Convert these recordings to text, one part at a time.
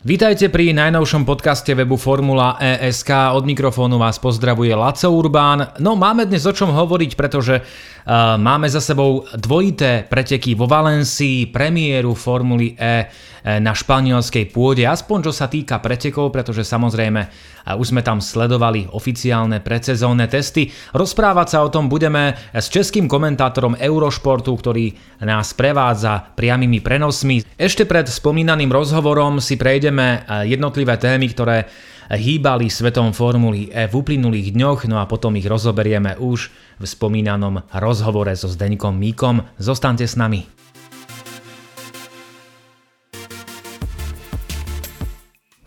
Vítajte pri najnovšom podcaste webu Formula ESK. Od mikrofónu vás pozdravuje Laco Urbán. No máme dnes o čom hovoriť, pretože uh, máme za sebou dvojité preteky vo Valencii, premiéru Formuly E na španielskej pôde, aspoň čo sa týka pretekov, pretože samozrejme už sme tam sledovali oficiálne predsezónne testy. Rozprávať sa o tom budeme s českým komentátorom Eurošportu, ktorý nás prevádza priamými prenosmi. Ešte pred spomínaným rozhovorom si prejdeme prejdeme jednotlivé témy, ktoré hýbali svetom Formuly E v uplynulých dňoch, no a potom ich rozoberieme už v spomínanom rozhovore so Zdeňkom Míkom. Zostaňte s nami.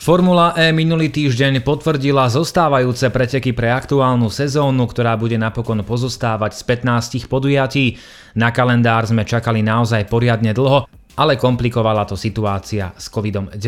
Formula E minulý týždeň potvrdila zostávajúce preteky pre aktuálnu sezónu, ktorá bude napokon pozostávať z 15 podujatí. Na kalendár sme čakali naozaj poriadne dlho ale komplikovala to situácia s COVID-19.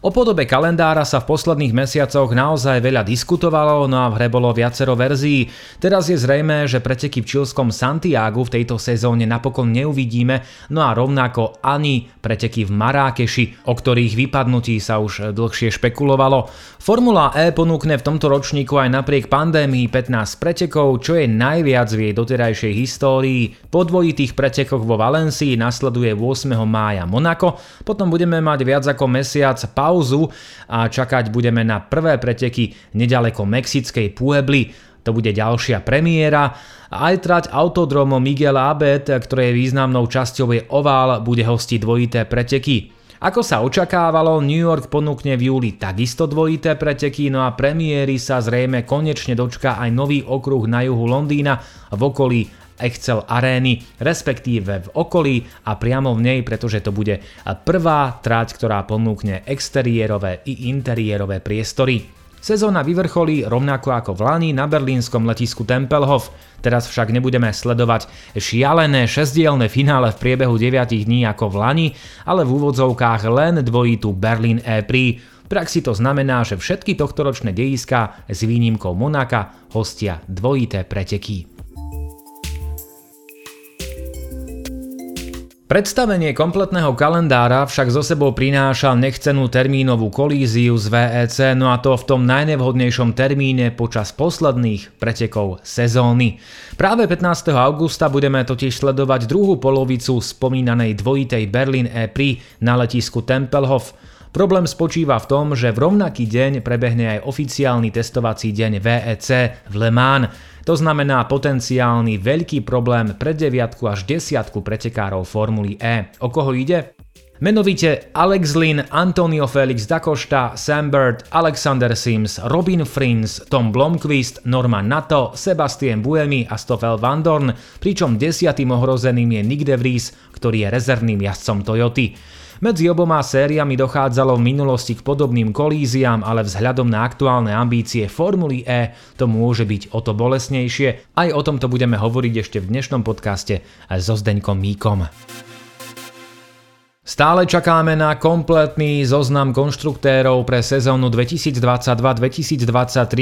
O podobe kalendára sa v posledných mesiacoch naozaj veľa diskutovalo, no a v hre bolo viacero verzií. Teraz je zrejme, že preteky v čilskom Santiagu v tejto sezóne napokon neuvidíme, no a rovnako ani preteky v Marákeši, o ktorých vypadnutí sa už dlhšie špekulovalo. Formula E ponúkne v tomto ročníku aj napriek pandémii 15 pretekov, čo je najviac v jej doterajšej histórii. Po dvojitých pretekoch vo Valencii nasleduje 8 mája Monako, potom budeme mať viac ako mesiac pauzu a čakať budeme na prvé preteky nedaleko mexickej Puebly. To bude ďalšia premiéra. Aj trať autodromo Miguel Abed, ktorej významnou časťou je ovál, bude hostiť dvojité preteky. Ako sa očakávalo, New York ponúkne v júli takisto dvojité preteky, no a premiéry sa zrejme konečne dočká aj nový okruh na juhu Londýna v okolí Excel arény, respektíve v okolí a priamo v nej, pretože to bude prvá trať, ktorá ponúkne exteriérové i interiérové priestory. Sezóna vyvrcholí rovnako ako v Lani na berlínskom letisku Tempelhof. Teraz však nebudeme sledovať šialené šesdielne finále v priebehu 9 dní ako v Lani, ale v úvodzovkách len dvojitú Berlin E-Prix. V praxi to znamená, že všetky tohtoročné dejiska s výnimkou Monaka hostia dvojité preteky. Predstavenie kompletného kalendára však zo sebou prináša nechcenú termínovú kolíziu z VEC, no a to v tom najnevhodnejšom termíne počas posledných pretekov sezóny. Práve 15. augusta budeme totiž sledovať druhú polovicu spomínanej dvojitej Berlin E-Prix na letisku Tempelhof. Problém spočíva v tom, že v rovnaký deň prebehne aj oficiálny testovací deň VEC v Le Mans. To znamená potenciálny veľký problém pre deviatku až desiatku pretekárov Formuly E. O koho ide? Menovite Alex Lynn, Antonio Felix da Costa, Sam Bird, Alexander Sims, Robin Frins, Tom Blomqvist, Norman Nato, Sebastian Buemi a Stoffel Van Dorn, pričom desiatým ohrozeným je Nick De ktorý je rezervným jazdcom Toyoty. Medzi oboma sériami dochádzalo v minulosti k podobným kolíziám, ale vzhľadom na aktuálne ambície Formuly E to môže byť o to bolesnejšie. Aj o tomto budeme hovoriť ešte v dnešnom podcaste so Zdeňkom Míkom. Stále čakáme na kompletný zoznam konštruktérov pre sezónu 2022-2023,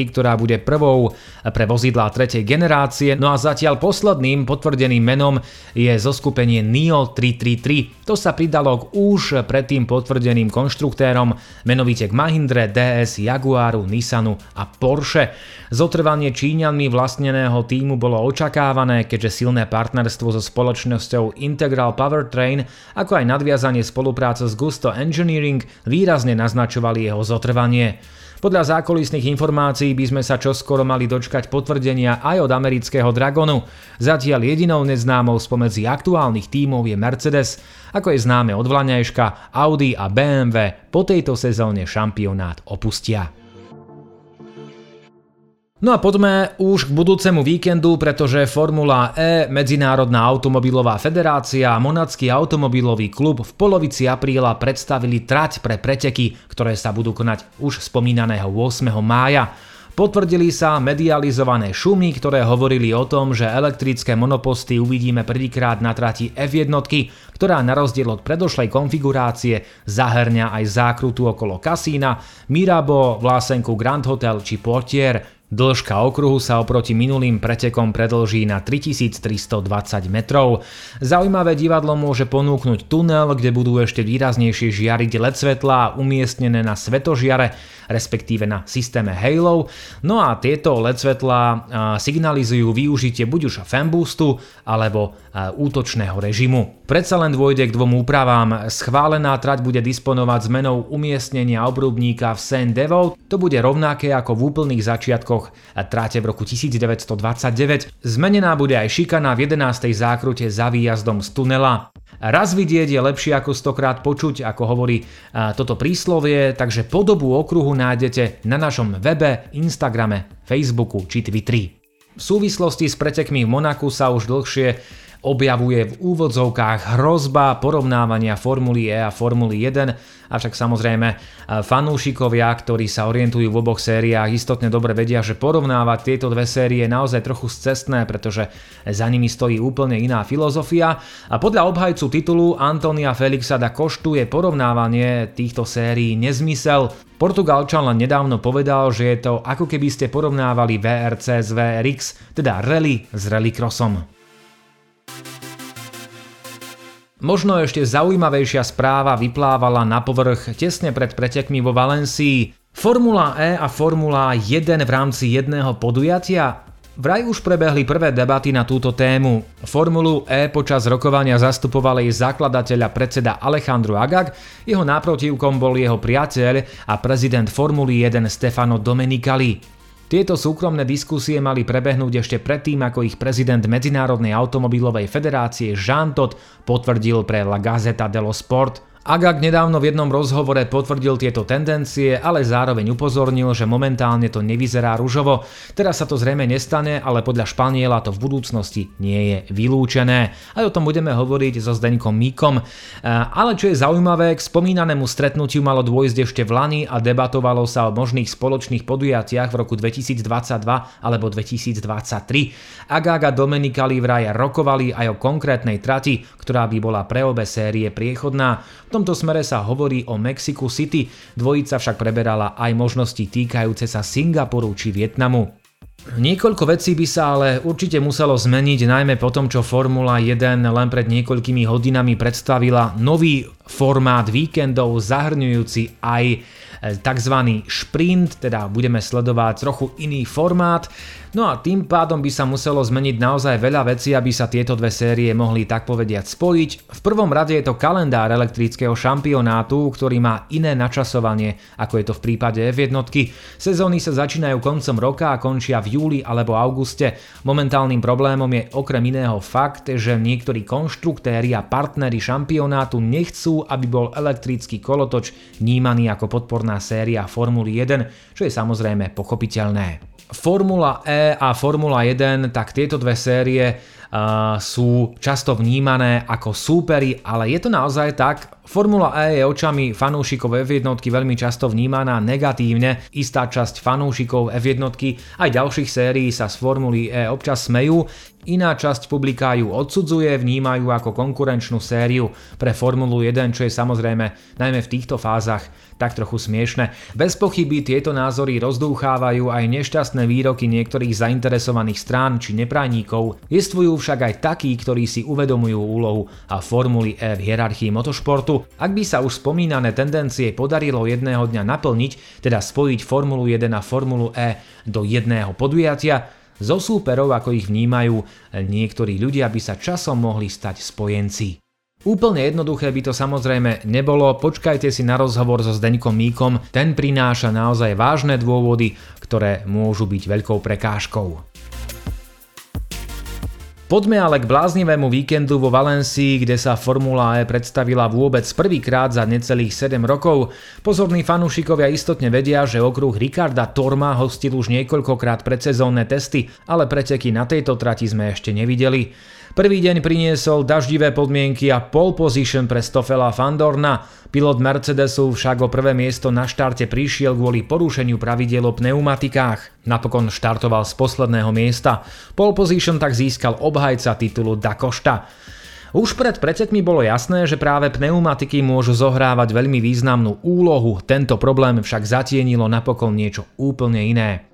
ktorá bude prvou pre vozidlá tretej generácie, no a zatiaľ posledným potvrdeným menom je zoskupenie NIO 333. To sa pridalo k už predtým potvrdeným konštruktérom, menovite k Mahindre, DS, Jaguaru, Nissanu a Porsche. Zotrvanie Číňanmi vlastneného týmu bolo očakávané, keďže silné partnerstvo so spoločnosťou Integral Powertrain, ako aj nadviazanie nadviazanie spolupráce s Gusto Engineering výrazne naznačovali jeho zotrvanie. Podľa zákulisných informácií by sme sa čoskoro mali dočkať potvrdenia aj od amerického Dragonu. Zatiaľ jedinou neznámou spomedzi aktuálnych tímov je Mercedes, ako je známe od Vlaňajška, Audi a BMW po tejto sezóne šampionát opustia. No a poďme už k budúcemu víkendu, pretože Formula E, Medzinárodná automobilová federácia a Monacký automobilový klub v polovici apríla predstavili trať pre preteky, ktoré sa budú konať už spomínaného 8. mája. Potvrdili sa medializované šumy, ktoré hovorili o tom, že elektrické monoposty uvidíme prvýkrát na trati F1, ktorá na rozdiel od predošlej konfigurácie zahrňa aj zákrutu okolo kasína, Mirabo, Vlásenku Grand Hotel či Portier. Dĺžka okruhu sa oproti minulým pretekom predlží na 3320 metrov. Zaujímavé divadlo môže ponúknuť tunel, kde budú ešte výraznejšie žiariť LED svetlá umiestnené na svetožiare, respektíve na systéme Halo. No a tieto LED svetlá signalizujú využitie buď už fanboostu alebo útočného režimu. Predsa len dôjde k dvom úpravám. Schválená trať bude disponovať zmenou umiestnenia obrubníka v Saint Devo. To bude rovnaké ako v úplných začiatkoch rokoch tráte v roku 1929. Zmenená bude aj šikana v 11. zákrute za výjazdom z tunela. Raz vidieť je lepšie ako stokrát počuť, ako hovorí toto príslovie, takže podobu okruhu nájdete na našom webe, Instagrame, Facebooku či Twitteri. V súvislosti s pretekmi v Monaku sa už dlhšie objavuje v úvodzovkách hrozba porovnávania Formuly E a Formuly 1, avšak samozrejme e, fanúšikovia, ktorí sa orientujú v oboch sériách, istotne dobre vedia, že porovnávať tieto dve série je naozaj trochu scestné, pretože za nimi stojí úplne iná filozofia a podľa obhajcu titulu Antonia Felixa da Koštu je porovnávanie týchto sérií nezmysel. Portugalčan len nedávno povedal, že je to ako keby ste porovnávali VRC s VRX, teda rally s rallycrossom. Možno ešte zaujímavejšia správa vyplávala na povrch tesne pred pretekmi vo Valencii. Formula E a Formula 1 v rámci jedného podujatia? Vraj už prebehli prvé debaty na túto tému. Formulu E počas rokovania zastupoval jej zakladateľ a predseda Alejandro Agag, jeho náprotivkom bol jeho priateľ a prezident Formuly 1 Stefano Domenicali. Tieto súkromné diskusie mali prebehnúť ešte predtým, ako ich prezident Medzinárodnej automobilovej federácie Jean Todt potvrdil pre La Gazzetta dello Sport – Agag nedávno v jednom rozhovore potvrdil tieto tendencie, ale zároveň upozornil, že momentálne to nevyzerá ružovo. Teraz sa to zrejme nestane, ale podľa Španiela to v budúcnosti nie je vylúčené. Aj o tom budeme hovoriť so Zdeňkom Míkom. E, ale čo je zaujímavé, k spomínanému stretnutiu malo dôjsť ešte v Lani a debatovalo sa o možných spoločných podujatiach v roku 2022 alebo 2023. Agag a Domenikali vraj rokovali aj o konkrétnej trati, ktorá by bola pre obe série priechodná tomto smere sa hovorí o Mexico City, dvojica však preberala aj možnosti týkajúce sa Singapuru či Vietnamu. Niekoľko vecí by sa ale určite muselo zmeniť, najmä po tom, čo Formula 1 len pred niekoľkými hodinami predstavila nový formát víkendov zahrňujúci aj tzv. šprint, teda budeme sledovať trochu iný formát. No a tým pádom by sa muselo zmeniť naozaj veľa vecí, aby sa tieto dve série mohli tak povediať spojiť. V prvom rade je to kalendár elektrického šampionátu, ktorý má iné načasovanie, ako je to v prípade F1. Sezóny sa začínajú koncom roka a končia v júli alebo auguste. Momentálnym problémom je okrem iného fakt, že niektorí konštruktéri a partnery šampionátu nechcú, aby bol elektrický kolotoč vnímaný ako podporná séria Formuly 1, čo je samozrejme pochopiteľné. Formula E a Formula 1, tak tieto dve série sú často vnímané ako súpery, ale je to naozaj tak? Formula E je očami fanúšikov F1 veľmi často vnímaná negatívne. Istá časť fanúšikov F1 aj ďalších sérií sa z Formuly E občas smejú, iná časť publiká ju odsudzuje, vnímajú ako konkurenčnú sériu pre Formulu 1, čo je samozrejme najmä v týchto fázach tak trochu smiešne. Bez pochyby tieto názory rozdúchávajú aj nešťastné výroky niektorých zainteresovaných strán či neprajníkov. Jestvujú však aj takí, ktorí si uvedomujú úlohu a Formuly E v hierarchii motošportu športu, ak by sa už spomínané tendencie podarilo jedného dňa naplniť, teda spojiť Formulu 1 a Formulu E do jedného podujatia, zo súperov, ako ich vnímajú niektorí ľudia, by sa časom mohli stať spojenci. Úplne jednoduché by to samozrejme nebolo, počkajte si na rozhovor so Zdeňkom Míkom, ten prináša naozaj vážne dôvody, ktoré môžu byť veľkou prekážkou. Poďme ale k bláznivému víkendu vo Valencii, kde sa Formula E predstavila vôbec prvýkrát za necelých 7 rokov. Pozorní fanúšikovia istotne vedia, že okruh Ricarda Torma hostil už niekoľkokrát predsezónne testy, ale preteky na tejto trati sme ešte nevideli. Prvý deň priniesol daždivé podmienky a pole position pre Stofela Fandorna. Pilot Mercedesu však o prvé miesto na štarte prišiel kvôli porušeniu pravidiel o pneumatikách. Napokon štartoval z posledného miesta. Pole position tak získal obhajca titulu Da Costa. Už pred pretekmi bolo jasné, že práve pneumatiky môžu zohrávať veľmi významnú úlohu, tento problém však zatienilo napokon niečo úplne iné.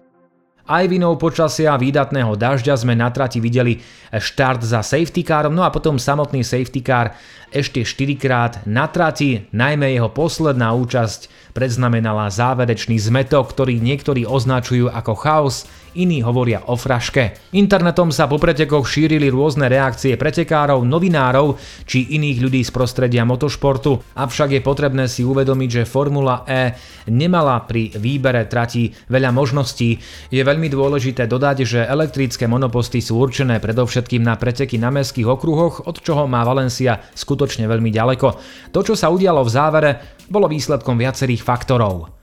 Aj vinou počasia výdatného dažďa sme na trati videli štart za safety carom, no a potom samotný safety car ešte 4 krát na trati, najmä jeho posledná účasť predznamenala záverečný zmetok, ktorý niektorí označujú ako chaos, iní hovoria o fraške. Internetom sa po pretekoch šírili rôzne reakcie pretekárov, novinárov či iných ľudí z prostredia motošportu, avšak je potrebné si uvedomiť, že Formula E nemala pri výbere trati veľa možností. Je veľmi dôležité dodať, že elektrické monoposty sú určené predovšetkým na preteky na mestských okruhoch, od čoho má Valencia skutočne veľmi ďaleko. To, čo sa udialo v závere, bolo výsledkom viacerých faktorov.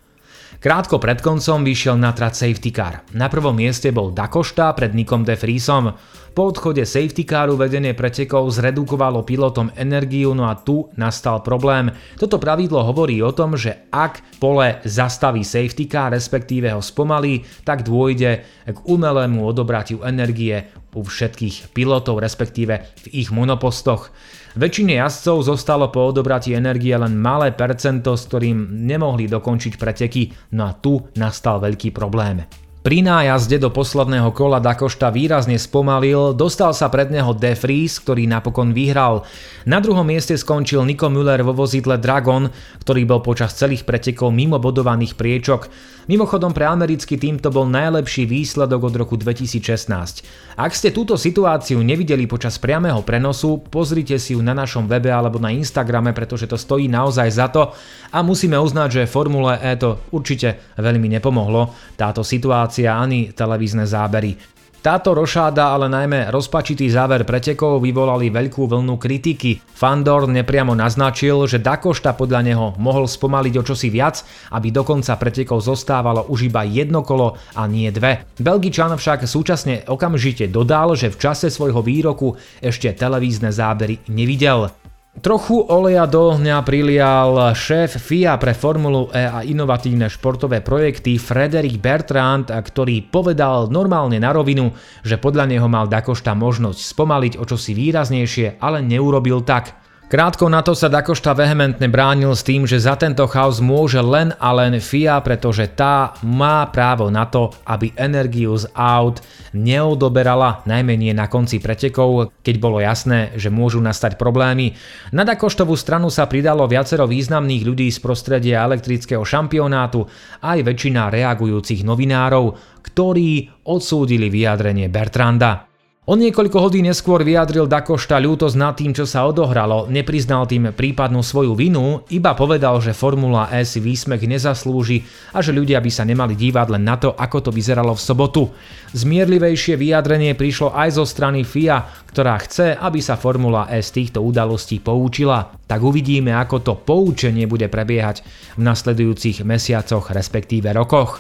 Krátko pred koncom vyšiel na trať safety car. Na prvom mieste bol Dakošta pred Nikom de Friesom. Po odchode safety caru vedenie pretekov zredukovalo pilotom energiu, no a tu nastal problém. Toto pravidlo hovorí o tom, že ak pole zastaví safety car, respektíve ho spomalí, tak dôjde k umelému odobratiu energie u všetkých pilotov, respektíve v ich monopostoch. Väčšine jazdcov zostalo po odobratí energie len malé percento, s ktorým nemohli dokončiť preteky, no a tu nastal veľký problém. Pri nájazde do posledného kola Dakošta výrazne spomalil, dostal sa pred neho De Vries, ktorý napokon vyhral. Na druhom mieste skončil Nico Müller vo vozidle Dragon, ktorý bol počas celých pretekov mimo bodovaných priečok. Mimochodom pre americký tým to bol najlepší výsledok od roku 2016. Ak ste túto situáciu nevideli počas priamého prenosu, pozrite si ju na našom webe alebo na Instagrame, pretože to stojí naozaj za to a musíme uznať, že Formule E to určite veľmi nepomohlo. Táto situácia ani televízne zábery. Táto rošáda, ale najmä rozpačitý záver pretekov vyvolali veľkú vlnu kritiky. Fandor nepriamo naznačil, že Dakošta podľa neho mohol spomaliť o čosi viac, aby do konca pretekov zostávalo už iba jedno kolo a nie dve. Belgičan však súčasne okamžite dodal, že v čase svojho výroku ešte televízne zábery nevidel. Trochu oleja do ohňa prilial šéf FIA pre Formulu E a inovatívne športové projekty Frederik Bertrand, ktorý povedal normálne na rovinu, že podľa neho mal Dakošta možnosť spomaliť o čosi výraznejšie, ale neurobil tak. Krátko na to sa Dakošta vehementne bránil s tým, že za tento chaos môže len a len FIA, pretože tá má právo na to, aby energiu z aut neodoberala, najmenej na konci pretekov, keď bolo jasné, že môžu nastať problémy. Na Dakoštovú stranu sa pridalo viacero významných ľudí z prostredia elektrického šampionátu, aj väčšina reagujúcich novinárov, ktorí odsúdili vyjadrenie Bertranda. O niekoľko hodín neskôr vyjadril Dakošta ľútosť nad tým, čo sa odohralo, nepriznal tým prípadnú svoju vinu, iba povedal, že Formula E si výsmech nezaslúži a že ľudia by sa nemali dívať len na to, ako to vyzeralo v sobotu. Zmierlivejšie vyjadrenie prišlo aj zo strany FIA, ktorá chce, aby sa Formula E z týchto udalostí poučila. Tak uvidíme, ako to poučenie bude prebiehať v nasledujúcich mesiacoch, respektíve rokoch.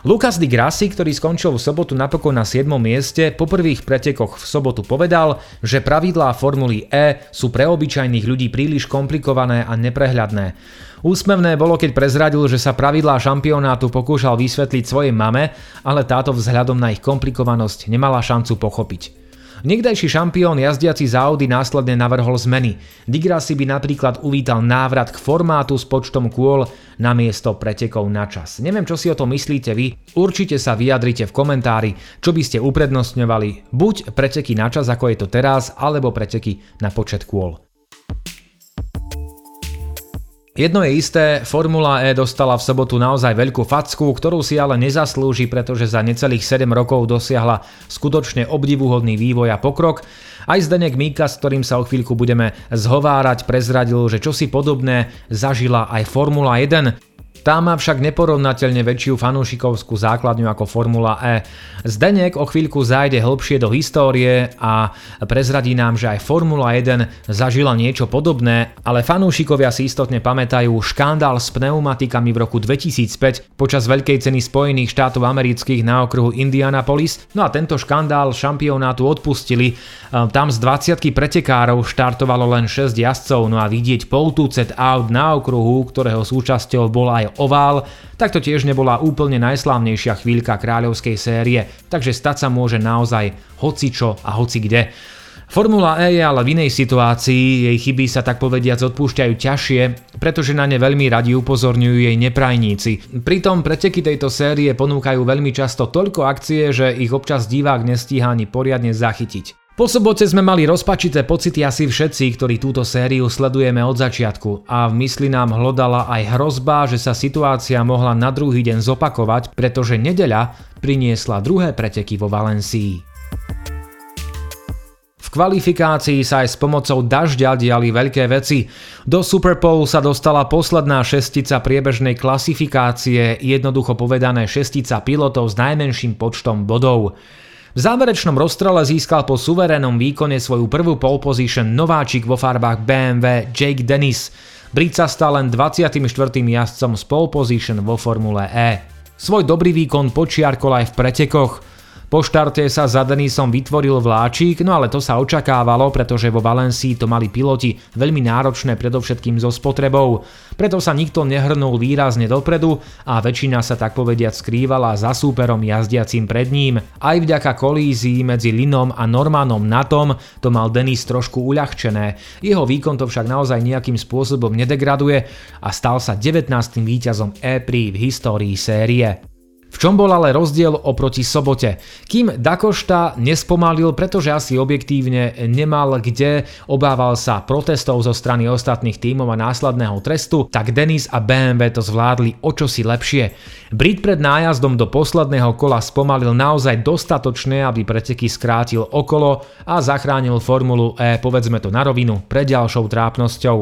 Lukas Di Grassi, ktorý skončil v sobotu napokon na 7. mieste, po prvých pretekoch v sobotu povedal, že pravidlá Formuly E sú pre obyčajných ľudí príliš komplikované a neprehľadné. Úsmevné bolo, keď prezradil, že sa pravidlá šampionátu pokúšal vysvetliť svojej mame, ale táto vzhľadom na ich komplikovanosť nemala šancu pochopiť. Niekdajší šampión jazdiaci za Audi následne navrhol zmeny. Digrasi by napríklad uvítal návrat k formátu s počtom kôl na miesto pretekov na čas. Neviem, čo si o tom myslíte vy. Určite sa vyjadrite v komentári, čo by ste uprednostňovali. Buď preteky na čas, ako je to teraz, alebo preteky na počet kôl. Jedno je isté, Formula E dostala v sobotu naozaj veľkú facku, ktorú si ale nezaslúži, pretože za necelých 7 rokov dosiahla skutočne obdivuhodný vývoj a pokrok. Aj Zdenek Míka, s ktorým sa o chvíľku budeme zhovárať, prezradil, že čosi podobné zažila aj Formula 1. Tá má však neporovnateľne väčšiu fanúšikovskú základňu ako Formula E. Zdenek o chvíľku zájde hĺbšie do histórie a prezradí nám, že aj Formula 1 zažila niečo podobné, ale fanúšikovia si istotne pamätajú škandál s pneumatikami v roku 2005 počas Veľkej ceny Spojených štátov amerických na okruhu Indianapolis. No a tento škandál šampionátu odpustili. Tam z 20 pretekárov štartovalo len 6 jazdcov, no a vidieť poltúcet aut na okruhu, ktorého súčasťou bola aj ovál, tak to tiež nebola úplne najslávnejšia chvíľka kráľovskej série, takže stať sa môže naozaj hocičo a hoci kde. Formula E je ale v inej situácii, jej chyby sa tak povediac odpúšťajú ťažšie, pretože na ne veľmi radi upozorňujú jej neprajníci. Pritom preteky tejto série ponúkajú veľmi často toľko akcie, že ich občas divák nestíha ani poriadne zachytiť. Po sobote sme mali rozpačité pocity asi všetci, ktorí túto sériu sledujeme od začiatku a v mysli nám hlodala aj hrozba, že sa situácia mohla na druhý deň zopakovať, pretože nedeľa priniesla druhé preteky vo Valencii. V kvalifikácii sa aj s pomocou dažďa diali veľké veci. Do Super Bowl sa dostala posledná šestica priebežnej klasifikácie, jednoducho povedané šestica pilotov s najmenším počtom bodov. V záverečnom rozstrele získal po suverénnom výkone svoju prvú pole position nováčik vo farbách BMW Jake Dennis. Brit sa stal len 24. jazdcom z pole position vo Formule E. Svoj dobrý výkon počiarkol aj v pretekoch – po štarte sa za Denisom vytvoril vláčik, no ale to sa očakávalo, pretože vo Valencii to mali piloti veľmi náročné predovšetkým so spotrebou. Preto sa nikto nehrnul výrazne dopredu a väčšina sa tak povediať skrývala za súperom jazdiacim pred ním. Aj vďaka kolízii medzi Linom a Normanom na tom to mal Denis trošku uľahčené. Jeho výkon to však naozaj nejakým spôsobom nedegraduje a stal sa 19. víťazom E-Prix v histórii série. V čom bol ale rozdiel oproti sobote? Kým Dakošta nespomalil, pretože asi objektívne nemal kde, obával sa protestov zo strany ostatných tímov a následného trestu, tak Denis a BMW to zvládli o čosi lepšie. Brit pred nájazdom do posledného kola spomalil naozaj dostatočne, aby preteky skrátil okolo a zachránil Formulu E, povedzme to na rovinu, pred ďalšou trápnosťou.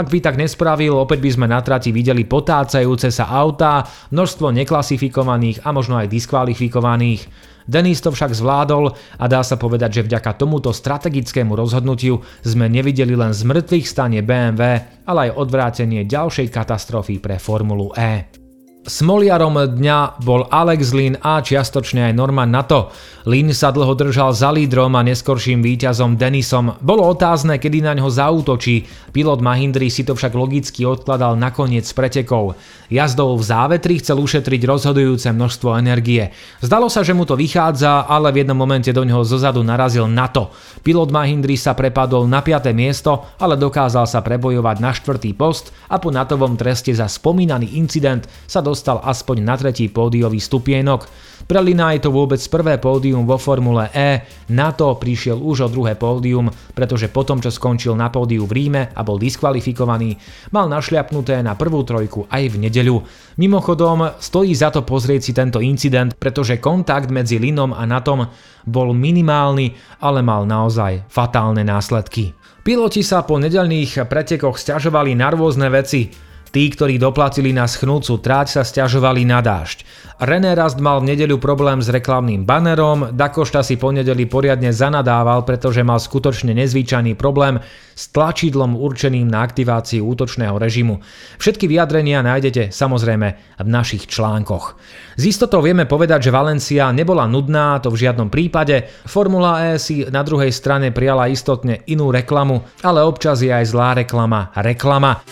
Ak by tak nespravil, opäť by sme na trati videli potácajúce sa autá, množstvo neklasifikovaných zranených a možno aj diskvalifikovaných. Denis to však zvládol a dá sa povedať, že vďaka tomuto strategickému rozhodnutiu sme nevideli len zmrtvých stane BMW, ale aj odvrátenie ďalšej katastrofy pre Formulu E. Smoliarom dňa bol Alex Lin a čiastočne aj Norman Nato. Lin sa dlho držal za lídrom a neskorším víťazom Denisom. Bolo otázne, kedy na ňo zautočí. Pilot Mahindry si to však logicky odkladal na koniec pretekov. Jazdou v závetri chcel ušetriť rozhodujúce množstvo energie. Zdalo sa, že mu to vychádza, ale v jednom momente do ňoho zozadu narazil Nato. Pilot Mahindry sa prepadol na 5. miesto, ale dokázal sa prebojovať na štvrtý post a po Natovom treste za spomínaný incident sa dostal aspoň na tretí pódiový stupienok. Pre Lina je to vôbec prvé pódium vo Formule E, na to prišiel už o druhé pódium, pretože potom, čo skončil na pódiu v Ríme a bol diskvalifikovaný, mal našľapnuté na prvú trojku aj v nedeľu. Mimochodom, stojí za to pozrieť si tento incident, pretože kontakt medzi Linom a Natom bol minimálny, ale mal naozaj fatálne následky. Piloti sa po nedelných pretekoch stiažovali na rôzne veci, Tí, ktorí doplatili na schnúcu tráť, sa stiažovali na dážď. René Rast mal v nedeľu problém s reklamným banerom, Dakošta si po nedeli poriadne zanadával, pretože mal skutočne nezvyčajný problém s tlačidlom určeným na aktiváciu útočného režimu. Všetky vyjadrenia nájdete samozrejme v našich článkoch. Z istotou vieme povedať, že Valencia nebola nudná, to v žiadnom prípade. Formula E si na druhej strane prijala istotne inú reklamu, ale občas je aj zlá reklama reklama.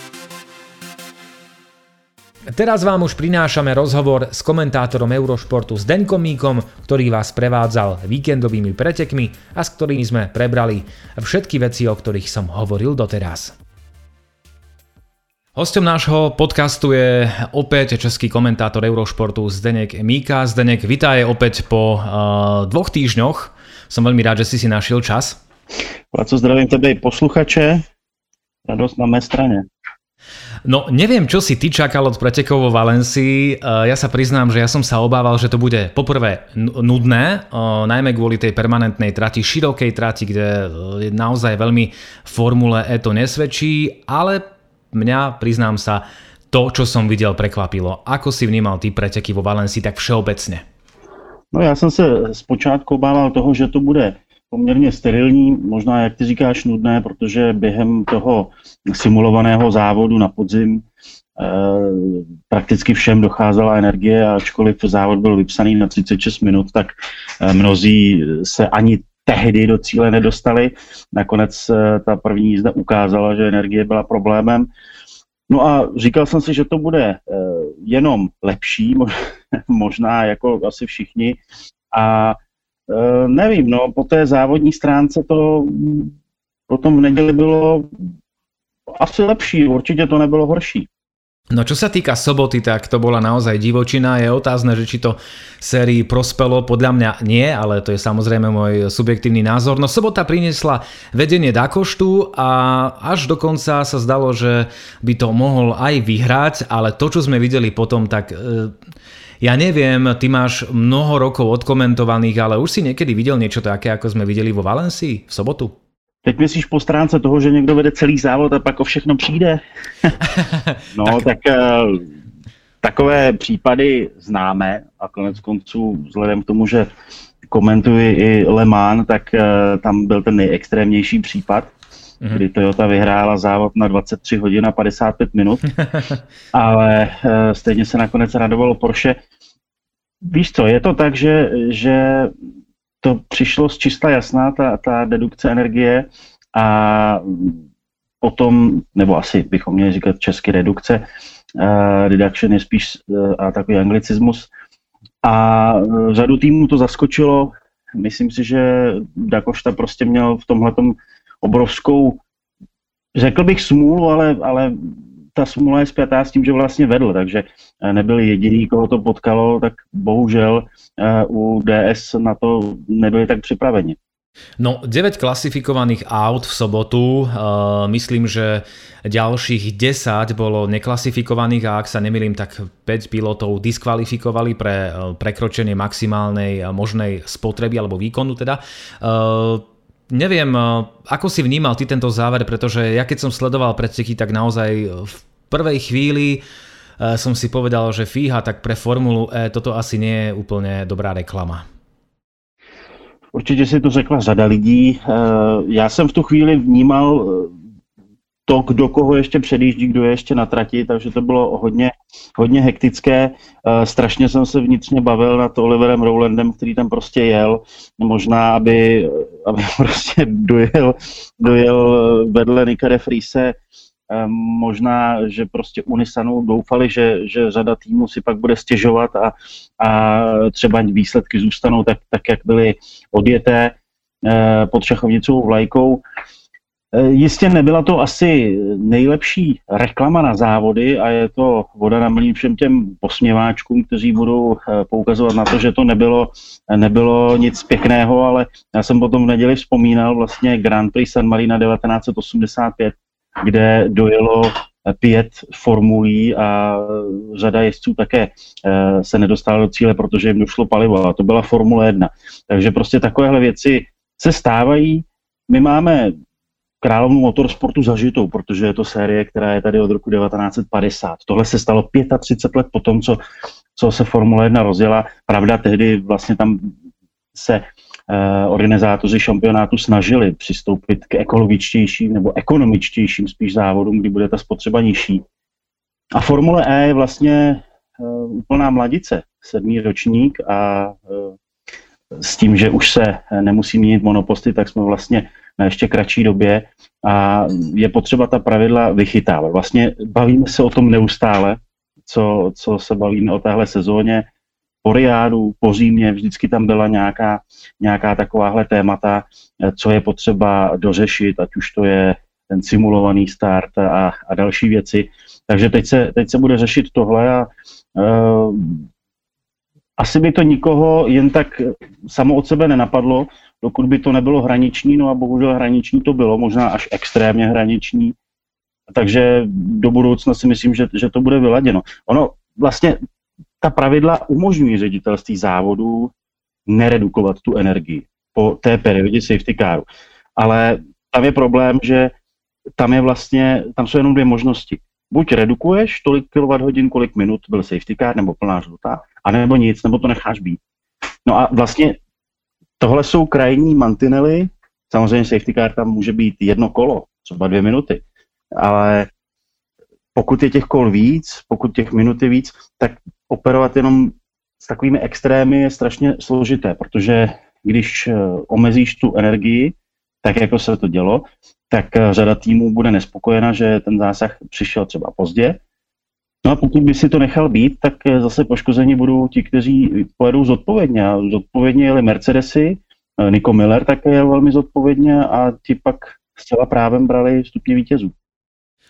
Teraz vám už prinášame rozhovor s komentátorom Eurošportu s Denkom Míkom, ktorý vás prevádzal víkendovými pretekmi a s ktorými sme prebrali všetky veci, o ktorých som hovoril doteraz. Hostom nášho podcastu je opäť český komentátor Eurošportu Zdenek Míka. Zdenek, vitaj opäť po uh, dvoch týždňoch. Som veľmi rád, že si si našiel čas. Placo, zdravím tebe i posluchače. Radosť na mé strane. No neviem, čo si ty čakal od pretekov vo Valencii. E, ja sa priznám, že ja som sa obával, že to bude poprvé nudné, e, najmä kvôli tej permanentnej trati, širokej trati, kde e, naozaj veľmi Formule E to nesvedčí, ale mňa, priznám sa, to, čo som videl, prekvapilo. Ako si vnímal ty preteky vo Valencii tak všeobecne? No já jsem se zpočátku obával toho, že to bude poměrně sterilní, možná, jak ty říkáš, nudné, protože během toho simulovaného závodu na podzim eh, prakticky všem docházela energie a ačkoliv závod byl vypsaný na 36 minut, tak eh, mnozí se ani tehdy do cíle nedostali. Nakonec eh, ta první jízda ukázala, že energie byla problémem. No a říkal jsem si, že to bude jenom lepší, možná jako asi všichni, a nevím, no, po té závodní stránce to potom v neděli bylo asi lepší, určitě to nebylo horší. No čo sa týka soboty, tak to bola naozaj divočina. Je otázne, že či to sérii prospelo. Podľa mňa nie, ale to je samozrejme môj subjektívny názor. No sobota priniesla vedenie Dakoštu a až dokonca sa zdalo, že by to mohol aj vyhrať, ale to, čo sme videli potom, tak... E, ja neviem, ty máš mnoho rokov odkomentovaných, ale už si niekedy videl niečo také, ako sme videli vo Valencii v sobotu? Teď myslíš po stránce toho, že někdo vede celý závod a pak o všechno přijde? no, tak, tak uh, takové případy známe a konec konců vzhledem k tomu, že komentuji i Le Mans, tak uh, tam byl ten nejextrémnější případ, mm-hmm. kdy Toyota vyhrála závod na 23 hodin a 55 minut, ale uh, stejně se nakonec radovalo Porsche. Víš co, je to tak, že, že to přišlo z čista jasná, ta, ta dedukce energie a potom, nebo asi bychom měli říkat česky redukce, uh, reduction je spíš uh, a takový anglicismus. A řadu týmů to zaskočilo. Myslím si, že Dakošta prostě měl v tomhle obrovskou, řekl bych smůlu, ale, ale ta smůla je zpětá s tím, že vlastně vedl, takže eh, nebyl jediný, koho to potkalo, tak bohužel eh, u DS na to nebyli tak připraveni. No, 9 klasifikovaných aut v sobotu, uh, myslím, že ďalších 10 bolo neklasifikovaných a ak sa nemýlim, tak 5 pilotov diskvalifikovali pre prekročenie maximálnej možnej spotreby alebo výkonu teda. Uh, neviem, ako si vnímal ty tento záver, pretože ja keď som sledoval preteky, tak naozaj v prvej chvíli eh, som si povedal, že fíha, tak pre Formulu E toto asi nie je úplne dobrá reklama. Určitě si to řekla řada lidí. Eh, já jsem v tu chvíli vnímal eh, to, kdo koho ještě předjíždí, kdo je ještě na trati, takže to bylo hodně, hodně hektické. Strašně jsem se vnitřně bavil nad Oliverem Rowlandem, který tam prostě jel. Možná, aby, aby prostě dojel, dojel vedle Nika Friese Ehm, možná, že prostě Unisanu doufali, že, že řada týmů si pak bude stěžovat a, a třeba výsledky zůstanou tak, tak jak byly odjeté eh, pod šachovnicovou vlajkou. Eh, jistě nebyla to asi nejlepší reklama na závody a je to voda na mlín všem těm posměváčkům, kteří budou eh, poukazovat na to, že to nebylo, nebylo nic pěkného, ale já jsem potom v neděli vzpomínal vlastně Grand Prix San Marina 1985, kde dojelo pět formulí a řada jezdců také eh, se nedostala do cíle, protože jim došlo palivo a to byla Formule 1. Takže prostě takovéhle věci se stávají. My máme královnu motorsportu zažitou, protože je to série, která je tady od roku 1950. Tohle se stalo 35 let po tom, co, co se Formule 1 rozjela. Pravda, tehdy vlastně tam se Eh, organizátoři šampionátu snažili přistoupit k ekologičtějším nebo ekonomičtějším spíš závodům, kdy bude ta spotřeba nižší. A Formule E je vlastně uh, úplná mladice, sedmý ročník a uh, s tím, že už se nemusí měnit monoposty, tak jsme vlastně na ještě kratší době a je potřeba ta pravidla vychytávat. Vlastně bavíme se o tom neustále, co, co se bavíme o téhle sezóně, po Riádu, po Římě, vždycky tam byla nějaká, nějaká takováhle témata, co je potřeba dořešit, ať už to je ten simulovaný start a, a další věci. Takže teď se, teď se bude řešit tohle a uh, asi by to nikoho jen tak samo od sebe nenapadlo, dokud by to nebylo hraniční, no a bohužel hraniční to bylo, možná až extrémně hraniční. Takže do budoucna si myslím, že, že to bude vyladěno. Ono vlastně ta pravidla umožňují ředitelství závodu neredukovat tu energii po té periodě safety caru. Ale tam je problém, že tam je vlastně, tam jsou jenom dvě možnosti. Buď redukuješ tolik kWh, kolik minut byl safety car, nebo plná žlutá, anebo nic, nebo to necháš být. No a vlastně tohle jsou krajní mantinely, samozřejmě safety car tam může být jedno kolo, třeba dvě minuty, ale pokud je těch kol víc, pokud těch minut je víc, tak operovat jenom s takovými extrémy je strašně složité, protože když eh, omezíš tu energii, tak jako se to dělo, tak eh, řada týmů bude nespokojena, že ten zásah přišel třeba pozdě. No a pokud by si to nechal být, tak zase poškození budou ti, kteří pojedou zodpovědně. A zodpovědně jeli Mercedesy, Nico Miller také jel velmi zodpovědně a ti pak zcela právem brali stupně vítězů.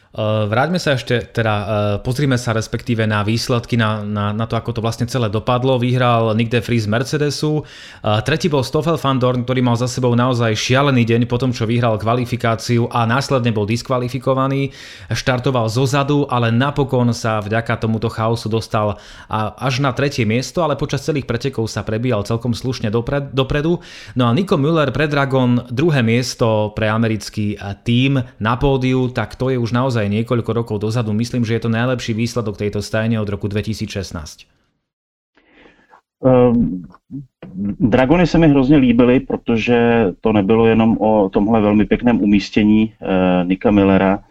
Eh, vráťme sa ešte, teda eh, pozrime sa respektíve na výsledky, na, na, na to, ako to vlastne celé dopadlo. Vyhral Nick de Vries Mercedesu, eh, tretí bol Stoffel van Dorn, ktorý mal za sebou naozaj šialený deň po tom, čo vyhral kvalifikáciu a následne bol diskvalifikovaný. Štartoval zo zadu, ale napokon sa vďaka tomuto chaosu dostal až na tretie miesto, ale počas celých pretekov sa prebíjal celkom slušne dopred, dopredu. No a Nico Müller pre Dragon druhé miesto pre americký tím na pódiu, tak to je už naozaj naozaj niekoľko rokov dozadu. Myslím, že je to najlepší výsledok tejto stajne od roku 2016. Um, Dragony se mi hrozně líbily, protože to nebylo jenom o tomhle velmi pěkném umístění uh, Nika Millera,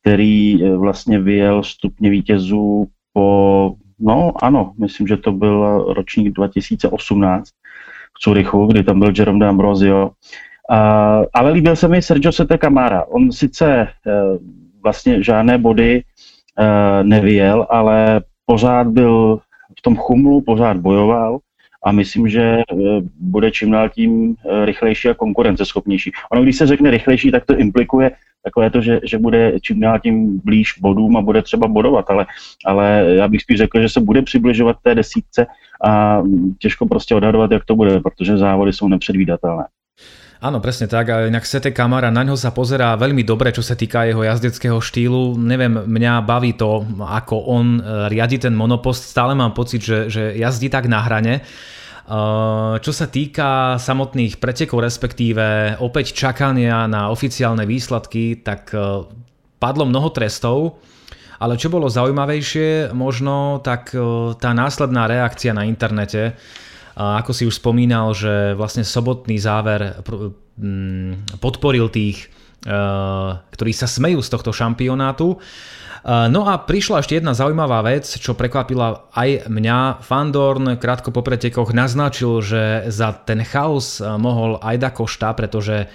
který uh, vlastně vyjel stupně vítězů po, no ano, myslím, že to byl ročník 2018 v Curychu, kdy tam byl Jerome D'Ambrosio. Ale líbil se mi Sergio Sete Camara. On sice uh, vlastně žádné body uh, nevyjel, ale pořád byl v tom chumlu, pořád bojoval a myslím, že uh, bude čím dál tím uh, rychlejší a konkurenceschopnější. Ono, když se řekne rychlejší, tak to implikuje takové to, že, že bude čím dál tím blíž bodům a bude třeba bodovat, ale, ale já bych spíš řekl, že se bude přibližovat té desítce a těžko prostě odhadovat, jak to bude, protože závody jsou nepředvídatelné. Áno, presne tak. A inak Sete Kamara, na ňo sa pozerá veľmi dobre, čo sa týka jeho jazdeckého štýlu. Neviem, mňa baví to, ako on e, riadi ten monopost. Stále mám pocit, že, že jazdí tak na hrane. E, čo sa týka samotných pretekov, respektíve opäť čakania na oficiálne výsledky, tak e, padlo mnoho trestov. Ale čo bolo zaujímavejšie, možno tak tá následná reakcia na internete, a ako si už spomínal, že vlastne sobotný záver mm, podporil tých, e, ktorí sa smejú z tohto šampionátu. E, no a prišla ešte jedna zaujímavá vec, čo prekvapila aj mňa. Fandorn krátko po pretekoch naznačil, že za ten chaos e, mohol Aida Košta, pretože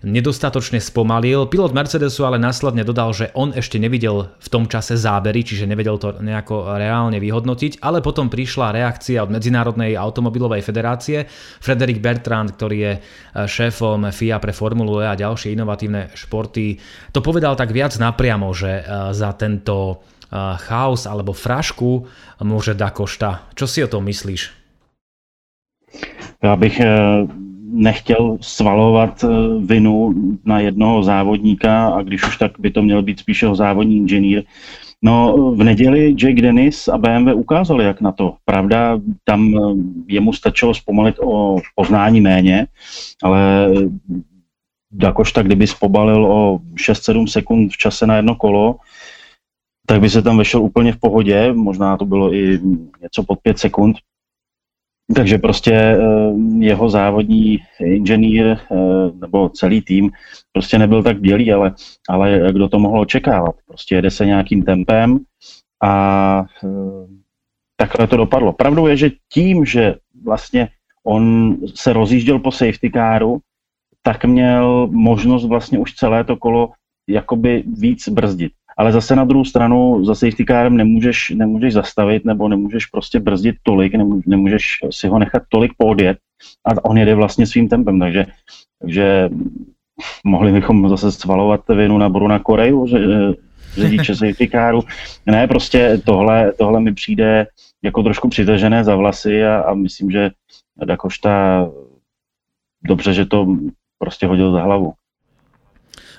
nedostatočne spomalil. Pilot Mercedesu ale následne dodal, že on ešte nevidel v tom čase zábery, čiže nevedel to nejako reálne vyhodnotiť, ale potom prišla reakcia od Medzinárodnej automobilovej federácie. Frederik Bertrand, ktorý je e, šéfom FIA pre Formulu E a ďalšie inovatívne športy, to povedal tak viac napriamo, že e, za tento e, chaos alebo frašku môže da košta. Čo si o tom myslíš? Já bych nechtěl svalovat eh, vinu na jednoho závodníka a když už tak by to měl být spíše závodní inženýr. No, v neděli Jake Dennis a BMW ukázali, jak na to. Pravda, tam eh, jemu stačilo zpomalit o poznání méně, ale Dakošta, kdyby zpobalil o 6-7 sekund v čase na jedno kolo, tak by se tam vešel úplně v pohodě, možná to bylo i něco pod 5 sekund, takže prostě eh, jeho závodní inženýr eh, nebo celý tým prostě nebyl tak bělý, ale, ale kdo to mohl očekávat. Prostě jede se nějakým tempem a eh, takhle to dopadlo. Pravdou je, že tím, že vlastně on se rozjížděl po safety caru, tak měl možnost vlastně už celé to kolo jakoby víc brzdit ale zase na druhou stranu za safety carem nemůžeš, nemůžeš zastavit nebo nemůžeš prostě brzdit tolik, nemůžeš si ho nechat tolik podjet a on jede vlastně svým tempem, takže, takže mohli bychom zase svalovat vinu na Bruna Koreju, řidiče safety caru. Ne, prostě tohle, tohle mi přijde jako trošku přitažené za vlasy a, a myslím, že Dakošta dobře, že to prostě hodil za hlavu.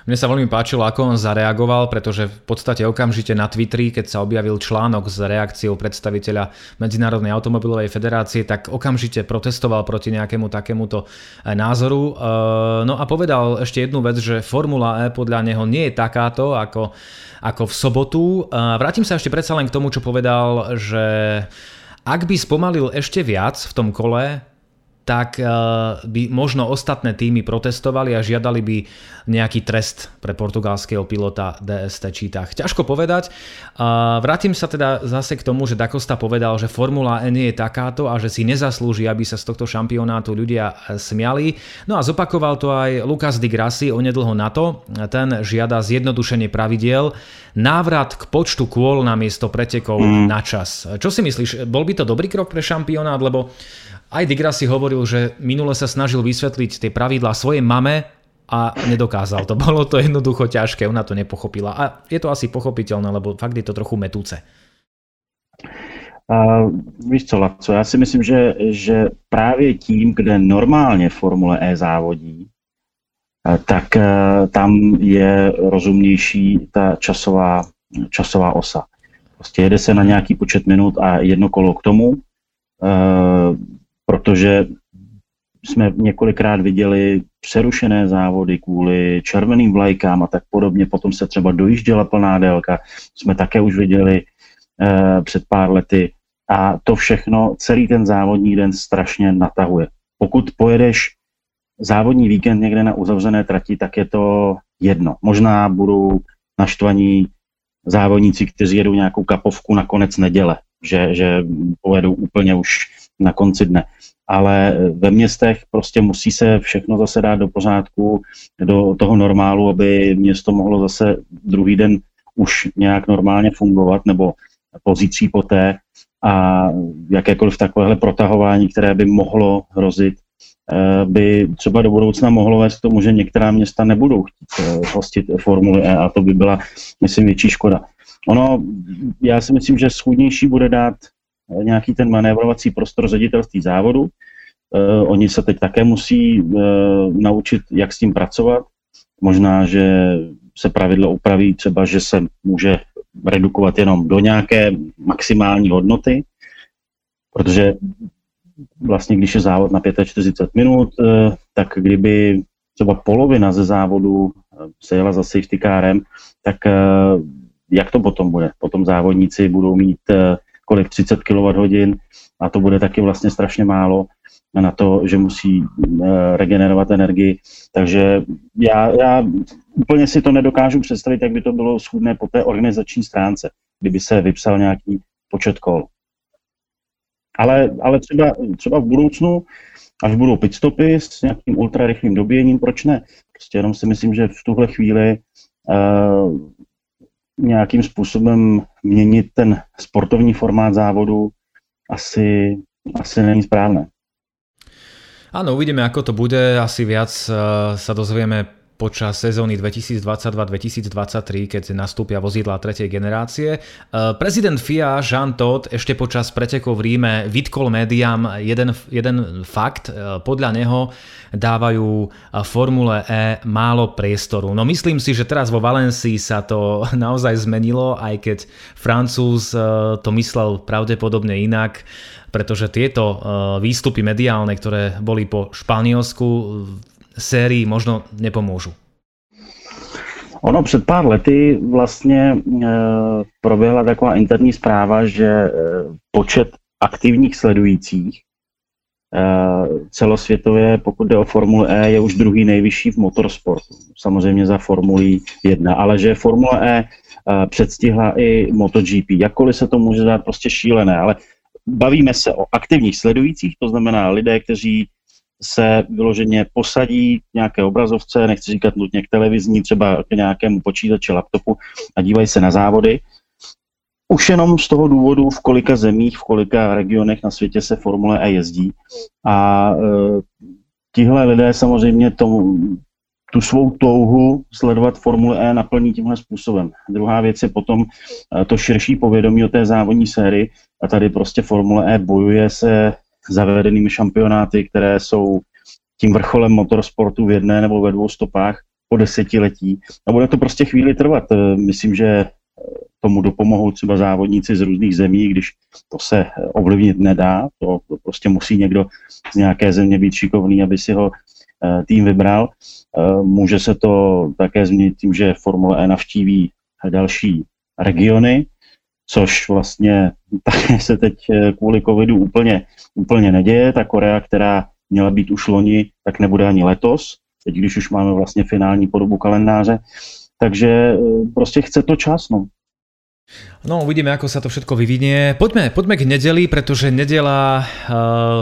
Mne sa veľmi páčilo, ako on zareagoval, pretože v podstate okamžite na Twitteri, keď sa objavil článok s reakciou predstaviteľa Medzinárodnej automobilovej federácie, tak okamžite protestoval proti nejakému takémuto eh, názoru. Eh, no a povedal ešte jednu vec, že Formula E podľa neho nie je takáto ako, ako v sobotu. Eh, vrátim sa ešte predsa len k tomu, čo povedal, že ak by spomalil ešte viac v tom kole, tak eh, by možno ostatné týmy protestovali a žiadali by nejaký trest pre portugalského pilota DST Čítach. Ťažko povedať. Vrátim sa teda zase k tomu, že Dakosta povedal, že Formula N je takáto a že si nezaslúži, aby sa z tohto šampionátu ľudia eh, smiali. No a zopakoval to aj Lukas Di Grassi onedlho na to. Ten žiada zjednodušenie pravidiel, návrat k počtu kôl na miesto pretekov mm. na čas. Čo si myslíš, bol by to dobrý krok pre šampionát, lebo aj Degrassi hovoril, že minule sa snažil vysvetliť tie pravidlá svojej mame a nedokázal to. Bolo to jednoducho ťažké, ona to nepochopila. A je to asi pochopiteľné, lebo fakt je to trochu metúce. Uh, víš co, Laco, já si myslím, že, že právě tím, kde normálně Formule E závodí, tak tam je rozumnější ta časová, časová osa. Prostě jede se na nějaký počet minut a jedno kolo k tomu protože jsme několikrát viděli přerušené závody kvůli červeným vlajkám a tak podobně. Potom se třeba dojížděla plná délka, jsme také už viděli eh, před pár lety. A to všechno celý ten závodní den strašně natahuje. Pokud pojedeš závodní víkend někde na uzavřené trati, tak je to jedno. Možná budou naštvaní závodníci, kteří jedou nějakou kapovku na konec neděle, že, že pojedou úplně už na konci dne. Ale ve městech prostě musí se všechno zase dát do pořádku, do toho normálu, aby město mohlo zase druhý den už nějak normálně fungovat, nebo pozítří poté a jakékoliv takovéhle protahování, které by mohlo hrozit, eh, by třeba do budoucna mohlo vést k tomu, že některá města nebudou chtít eh, hostit Formuli E a to by byla, myslím, větší škoda. Ono, já si myslím, že schůdnější bude dát nějaký ten manévrovací prostor ředitelství závodu. Uh, oni se teď také musí uh, naučit, jak s tím pracovat. Možná, že se pravidlo upraví třeba, že se může redukovat jenom do nějaké maximální hodnoty, protože vlastně, když je závod na 45 minut, uh, tak kdyby třeba polovina ze závodu se jela za safety kárem, tak jak to potom bude? Potom závodníci budou mít kolik 30 kWh a to bude taky vlastně strašně málo na to, že musí eh, regenerovat energii. Takže já, já úplně si to nedokážu představit, jak by to bylo schůdné po té organizační stránce, kdyby se vypsal nějaký počet kol. Ale, ale třeba, třeba v budoucnu, až budou pitstopy s nějakým ultrarychlým dobíjením, proč ne? Prostě jenom si myslím, že v tuhle chvíli uh, nějakým způsobem měnit ten sportovní formát závodu asi, asi není správné. Áno, uvidíme, ako to bude. Asi viac eh, sa dozvieme počas sezóny 2022-2023, keď nastúpia vozidla tretej generácie. E, prezident FIA Jean Todt ešte počas pretekov v Ríme vytkol médiám jeden, jeden fakt. E, podľa neho dávajú Formule E málo priestoru. No myslím si, že teraz vo Valencii sa to naozaj zmenilo, aj keď Francúz e, to myslel pravdepodobne inak pretože tieto výstupy mediálne, ktoré boli po Španielsku, sérii možno nepomůžu? Ono před pár lety vlastně e, proběhla taková interní zpráva, že e, počet aktivních sledujících e, celosvětově, pokud jde o Formule E, je už druhý nejvyšší v motorsportu. Samozřejmě za Formulí 1, ale že Formule E, předstihla i MotoGP. Jakkoliv se to může dát prostě šílené, ale bavíme se o aktivních sledujících, to znamená lidé, kteří se vyloženě posadí k nějaké obrazovce, nechci říkat nutně k televizní, třeba k nějakému počítači, laptopu a dívají se na závody. Už jenom z toho důvodu, v kolika zemích, v kolika regionech na světě se Formule E jezdí. A e, tihle lidé samozřejmě tomu, tu svou touhu sledovat Formule E naplní tímhle způsobem. Druhá věc je potom e, to širší povědomí o té závodní sérii a tady prostě Formule E bojuje se zavedenými šampionáty, které jsou tím vrcholem motorsportu v jedné nebo ve dvou stopách po desetiletí. A bude to prostě chvíli trvat. Eh, myslím, že eh, tomu dopomohou třeba závodníci z různých zemí, když to se eh, ovlivnit nedá. To, to prostě musí někdo z nějaké země být šikovný, aby si ho tým vybral. Může se to také změnit tím, že Formule E navštíví další regiony, což vlastně také se teď kvůli covidu úplně úplně neděje. Ta Korea, která měla být už loni, tak nebude ani letos, teď když už máme vlastně finální podobu kalendáře. Takže e, prostě chce to čas. No. No, uvidíme, ako sa to všetko vyvinie. Poďme, poďme k nedeli, pretože nedela uh,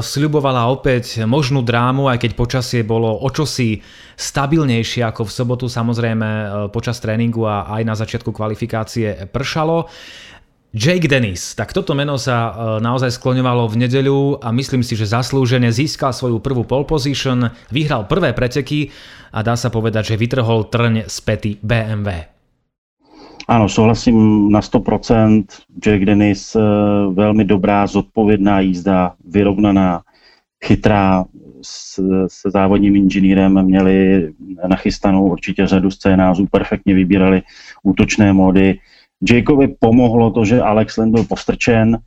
sľubovala opäť možnú drámu, aj keď počasie bolo o čosi stabilnejšie ako v sobotu. Samozrejme, počas tréningu a aj na začiatku kvalifikácie pršalo. Jake Dennis, tak toto meno sa uh, naozaj skloňovalo v nedeľu a myslím si, že zaslúžene získal svoju prvú pole position, vyhral prvé preteky a dá sa povedať, že vytrhol trň z pety BMW. Ano, souhlasím na 100%. Jack Dennis, eh, velmi dobrá, zodpovědná jízda, vyrovnaná, chytrá, se závodním inženýrem měli nachystanou určitě řadu scénářů, perfektně vybírali útočné módy. Jakeovi pomohlo to, že Alex Lynn byl postrčen,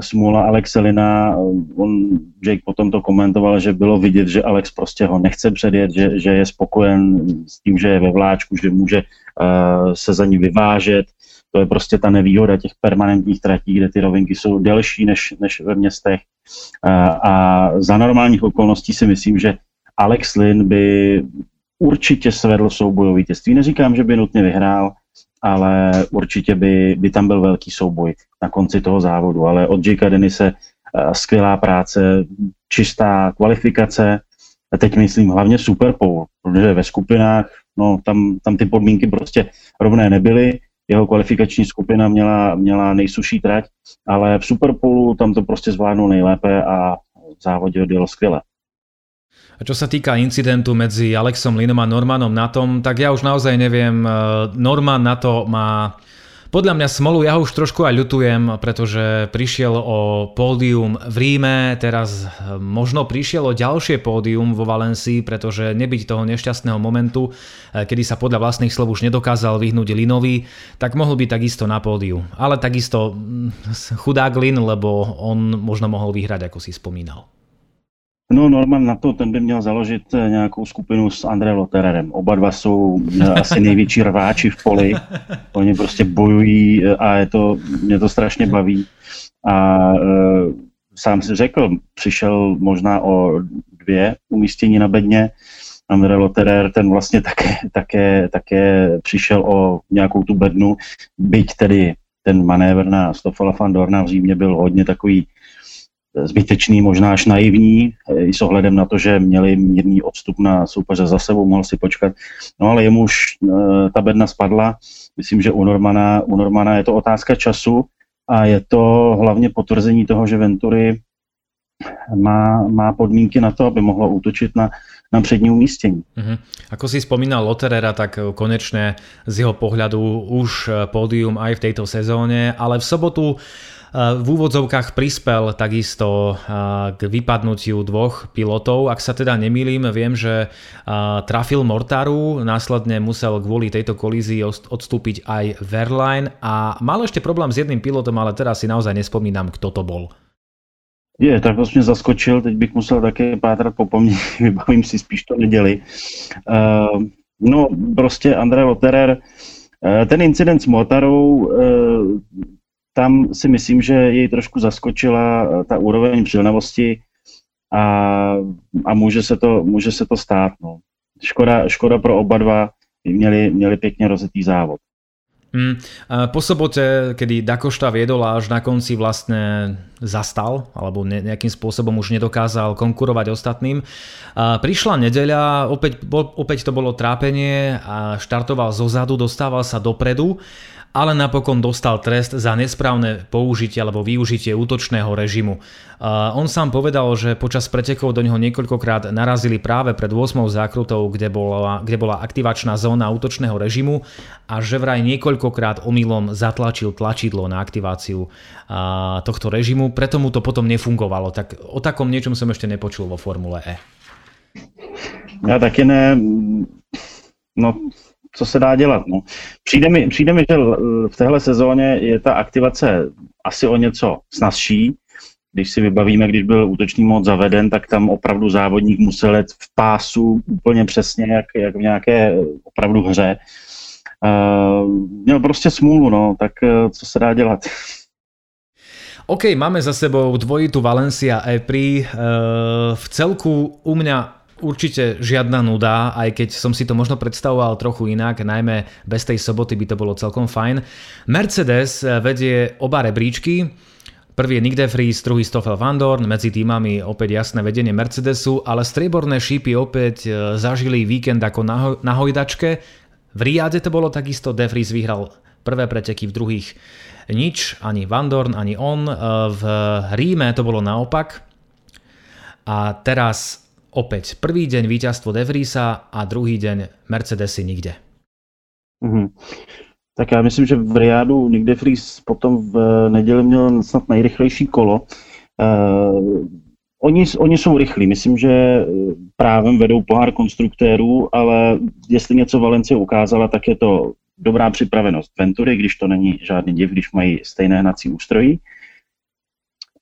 smůla Alexelina, on, Jake potom to komentoval, že bylo vidět, že Alex prostě ho nechce předjet, že, že je spokojen s tím, že je ve vláčku, že může uh, se za ní vyvážet. To je prostě ta nevýhoda těch permanentních tratí, kde ty rovinky jsou delší než, než ve městech. Uh, a za normálních okolností si myslím, že Alex Lynn by určitě svedl souboj o vítězství. Neříkám, že by nutně vyhrál, ale určitě by, by tam byl velký souboj na konci toho závodu. Ale od Jakea Denise eh, skvělá práce, čistá kvalifikace, a teď myslím hlavně Super Bowl, protože ve skupinách, no tam, tam ty podmínky prostě rovné nebyly, jeho kvalifikační skupina měla, měla nejsuší trať, ale v Superpolu tam to prostě zvládnul nejlépe a v závodě odjel skvěle. A čo sa týka incidentu medzi Alexom Linom a Normanom na tom, tak ja už naozaj neviem. E, Norman na to má podľa mňa smolu, ja ho už trošku aj ľutujem, pretože prišiel o pódium v Ríme, teraz e, možno prišiel o ďalšie pódium vo Valencii, pretože nebyť toho nešťastného momentu, e, kedy sa podľa vlastných slov už nedokázal vyhnúť Linovi, tak mohol byť takisto na pódiu. Ale takisto mm, chudák Lin, lebo on možno mohol vyhrať, ako si spomínal. No Norman na to, ten by měl založit eh, nějakou skupinu s André Lotererem. Oba dva jsou eh, asi největší rváči v poli. Oni prostě bojují eh, a je to, mě to strašně baví. A e, sám si řekl, přišel možná o dvě umístění na bedně. André Loterer, ten vlastně také, také, také přišel o nějakou tu bednu, byť tedy ten manévr na Stoffela van Dorna v Římě byl hodně takový zbytečný, možná až naivní, eh, i s ohledem na to, že měli mírný odstup na soupeře za sebou, mohl si počkat. No ale jemu už eh, ta bedna spadla. Myslím, že u Normana, u Normana je to otázka času a je to hlavně potvrzení toho, že Venturi má, má podmínky na to, aby mohlo útočit na, na přední umístění. Uh-huh. Ako si spomínal Loterera, tak konečne z jeho pohľadu už pódium aj v tejto sezóne, ale v sobotu v úvodzovkách prispel takisto k vypadnutiu dvoch pilotov. Ak sa teda nemýlim, viem, že trafil Mortaru, následne musel kvôli tejto kolízii odstúpiť aj Verline a mal ešte problém s jedným pilotom, ale teraz si naozaj nespomínam, kto to bol. Je, tak vlastně zaskočil, teď bych musel také pátrat po paměti, vybavím si spíš to neděli. Uh, no, prostě André Lotterer, uh, ten incident s Mortarou, uh, tam si myslím, že jej trošku zaskočila eh, ta úroveň přilnavosti a, a může, se to, může se to stát. No. Škoda, škoda pro oba dva, měli, měli pěkně rozitý závod. Mm, po sobote, kedy Dakošta viedol a až na konci vlastne zastal, alebo nejakým spôsobom už nedokázal konkurovať ostatným. Prišla nedeľa, opäť, opäť to bolo trápenie a štartoval zozadu, dostával sa dopredu ale napokon dostal trest za nesprávne použitie alebo využitie útočného režimu. On sám povedal, že počas pretekov do neho niekoľkokrát narazili práve pred 8. zákrutou, kde bola, kde bola aktivačná zóna útočného režimu a že vraj niekoľkokrát omylom zatlačil tlačidlo na aktiváciu tohto režimu, preto mu to potom nefungovalo. Tak o takom niečom som ešte nepočul vo Formule E. Ja taky ne. No, co se dá dělat. No. Přijde, mi, přijde mi, že v téhle sezóně je ta aktivace asi o něco snazší. Když si vybavíme, když byl útočný mod zaveden, tak tam opravdu závodník musel jet v pásu úplně přesně, jak, jak v nějaké opravdu hře. Uh, měl prostě smůlu, no, tak uh, co se dá dělat? OK, máme za sebou dvojitú Valencia Epri. V celku u mňa určite žiadna nuda, aj keď som si to možno predstavoval trochu inak, najmä bez tej soboty by to bolo celkom fajn. Mercedes vedie oba rebríčky, Prvý je Nick De Vries, druhý Stoffel Van Dorn, medzi týmami opäť jasné vedenie Mercedesu, ale strieborné šípy opäť e, zažili víkend ako na, hojdačke. V Riade to bolo takisto, De Vries vyhral prvé preteky, v druhých nič, ani Van Dorn, ani on. E, v Ríme to bolo naopak. A teraz opäť prvý deň víťazstvo De a druhý deň Mercedesy nikde. Mm-hmm. Tak já myslím, že v Riádu někde Fries potom v neděli měl snad nejrychlejší kolo. Uh, oni, oni jsou rychlí, myslím, že právem vedou pohár konstruktérů, ale jestli něco Valencie ukázala, tak je to dobrá připravenost Ventury, když to není žádný div, když mají stejné hnací ústrojí.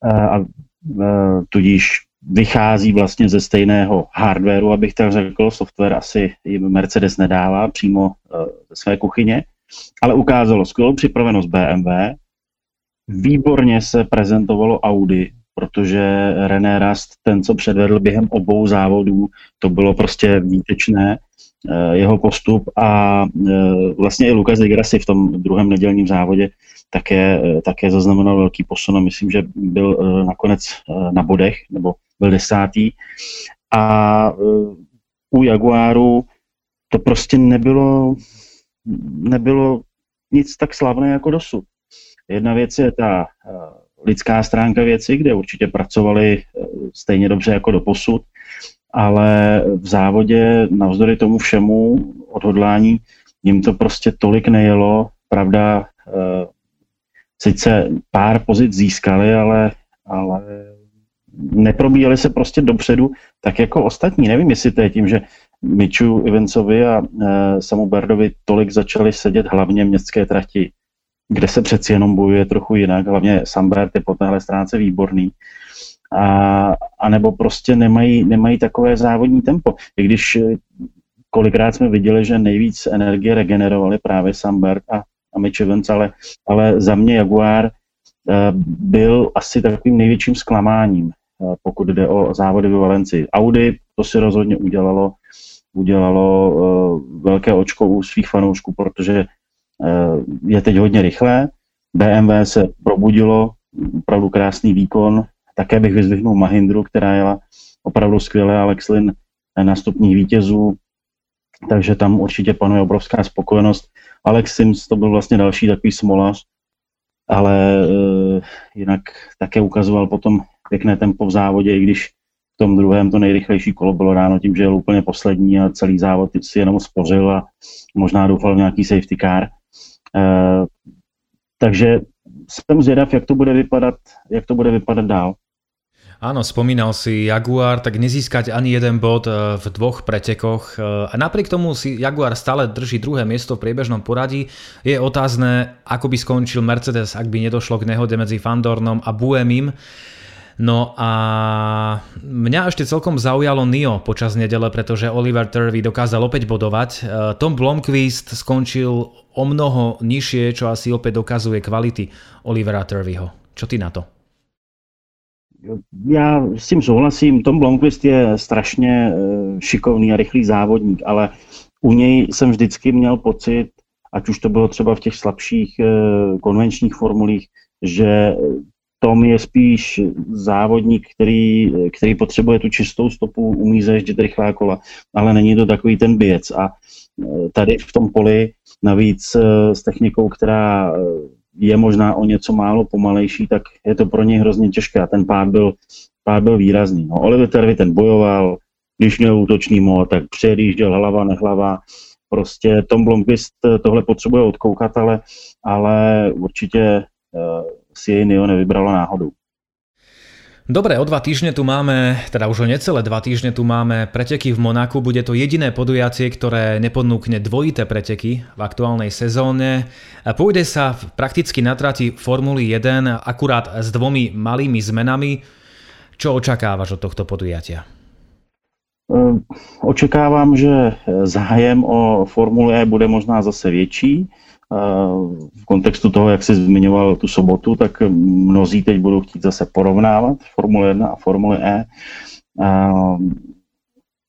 Uh, a uh, tudíž vychází vlastně ze stejného hardwareu, abych tak řekl. Software asi jim Mercedes nedává přímo ze své kuchyně. Ale ukázalo skvělou připravenost BMW, výborně se prezentovalo Audi, protože René Rast, ten, co předvedl během obou závodů, to bylo prostě výtečné, eh, jeho postup. A eh, vlastně i Lukas de Grassi v tom druhém nedělním závodě také, eh, také zaznamenal velký posun a myslím, že byl nakonec na bodech, nebo byl desátý. A u Jaguaru to prostě nebylo nebylo nic tak slavné jako dosud. Jedna věc je ta eh, lidská stránka věci, kde určitě pracovali eh, stejně dobře jako do posud, ale v závodě navzdory tomu všemu odhodlání jim to prostě tolik nejelo. Pravda, eh, sice pár pozic získali, ale, ale neprobíjeli se prostě dopředu, tak jako ostatní. Nevím, jestli to je tím, že Miču Ivencovi a e, Samu Berdovi tolik začali sedět hlavně městské trati, kde se přeci jenom bojuje trochu jinak, hlavně Sambert je po téhle stránce výborný. A, a nebo prostě nemají, nemají takové závodní tempo. I když e, kolikrát jsme viděli, že nejvíc energie regenerovali právě Sambert a, a Mitch Evans, ale, ale za mě Jaguar e, byl asi takovým největším zklamáním, pokud jde o závody ve Valencii. Audi to si rozhodně udělalo udělalo uh, velké očko u svých fanoušků, protože uh, je teď hodně rychlé. BMW se probudilo, opravdu krásný výkon. Také bych vyzdvihnul Mahindru, která jela opravdu skvěle, Alex Lin na stupních vítězů, takže tam určitě panuje obrovská spokojenost. Alex Sims to byl vlastně další takový smolař, ale uh, jinak také ukazoval potom pěkné tempo v závodě, i když v tom druhém to nejrychlejší kolo bylo ráno tím, že jel úplně poslední a celý závod si jenom spořil a možná doufal v nějaký safety car. E, takže jsem zvědav, jak to bude vypadat, jak to bude vypadat dál. Áno, spomínal si Jaguar, tak nezískať ani jeden bod eh, v dvoch pretekoch. Eh, a napriek tomu si Jaguar stále drží druhé miesto v priebežnom poradí. Je otázne, ako by skončil Mercedes, ak by nedošlo k nehode medzi Fandornom a Buemim. No a mňa ešte celkom zaujalo Nio počas nedele, pretože Oliver Turvey dokázal opäť bodovať. E, Tom Blomqvist skončil o mnoho nižšie, čo asi opäť dokazuje kvality Olivera Turveyho. Čo ty na to? Já s tím souhlasím. Tom Blomqvist je strašně e, šikovný a rychlý závodník, ale u něj jsem vždycky měl pocit, ať už to bylo třeba v těch slabších e, konvenčních formulích, že Tom je spíš závodník, který, který potřebuje tu čistou stopu, umí zaježdět rychlá kola, ale není to takový ten běc. A e, tady v tom poli navíc e, s technikou, která e, je možná o něco málo pomalejší, tak je to pro něj hrozně těžké a ten pád byl, pád byl výrazný. No, Oliver Tervy ten bojoval, když měl útočný mod, tak předjížděl hlava, nehlava. Prostě Tom Blomqvist tohle potřebuje odkoukat, ale, ale určitě si jej Nio nevybralo náhodou. Dobre, o dva týždne tu máme, teda už o necelé dva týždne tu máme preteky v Monaku. Bude to jediné podujatie, ktoré neponúkne dvojité preteky v aktuálnej sezóne. Pôjde sa prakticky na trati Formuly 1 akurát s dvomi malými zmenami. Čo očakávaš od tohto podujatia? Očekávám, že zájem o Formule E bude možná zase větší v kontextu toho, jak jsi zmiňoval tu sobotu, tak mnozí teď budou chtít zase porovnávat Formule 1 a Formule E.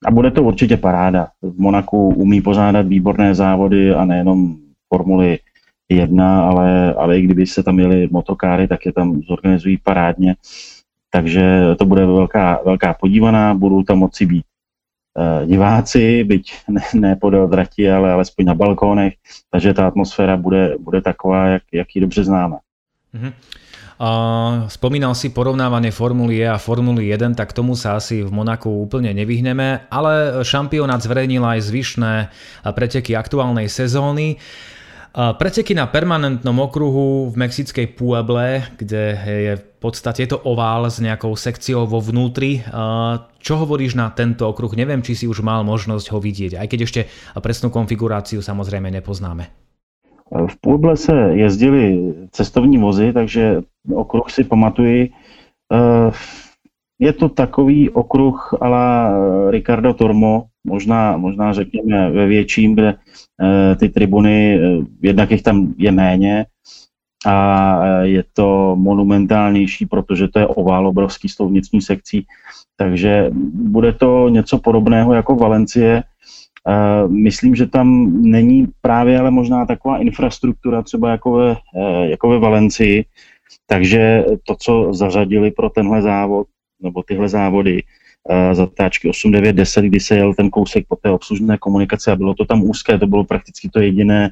A bude to určitě paráda. V Monaku umí pořádat výborné závody a nejenom Formuli 1, ale, ale i kdyby se tam jeli motokáry, tak je tam zorganizují parádně. Takže to bude velká, velká podívaná, budou tam moci být diváci, byť ne, ne podél drati, ale alespoň na balkónech, takže ta atmosféra bude, bude taková, jak, jak ji dobře známe. Mm-hmm. Uh, spomínal si porovnávanie Formuly E a Formuly 1, tak tomu sa asi v Monaku úplne nevyhneme, ale šampionát zverejnil aj zvyšné preteky aktuálnej sezóny. Preteky na permanentnom okruhu v mexickej Pueble, kde je v podstate to ovál s nejakou sekciou vo vnútri. Čo hovoríš na tento okruh? Neviem, či si už mal možnosť ho vidieť, aj keď ešte presnú konfiguráciu samozrejme nepoznáme. V Pueble se jezdili cestovní vozy, takže okruh si pamatuji. Eh, je to takový okruh ala Ricardo Tormo, možná, možná řekněme ve větším, kde eh, ty tribuny, eh, jednak jich tam je méně a je to monumentálnější, protože to je ovál obrovský s tou vnitřní sekcí, takže bude to něco podobného jako Valencie, Myslím, že tam není právě ale možná taková infrastruktura třeba jako ve, jako ve Valencii, takže to, co zařadili pro tenhle závod, nebo tyhle závody, zatáčky 8, 9, 10, kdy se jel ten kousek po té obslužné komunikaci a bylo to tam úzké, to bylo prakticky to jediné,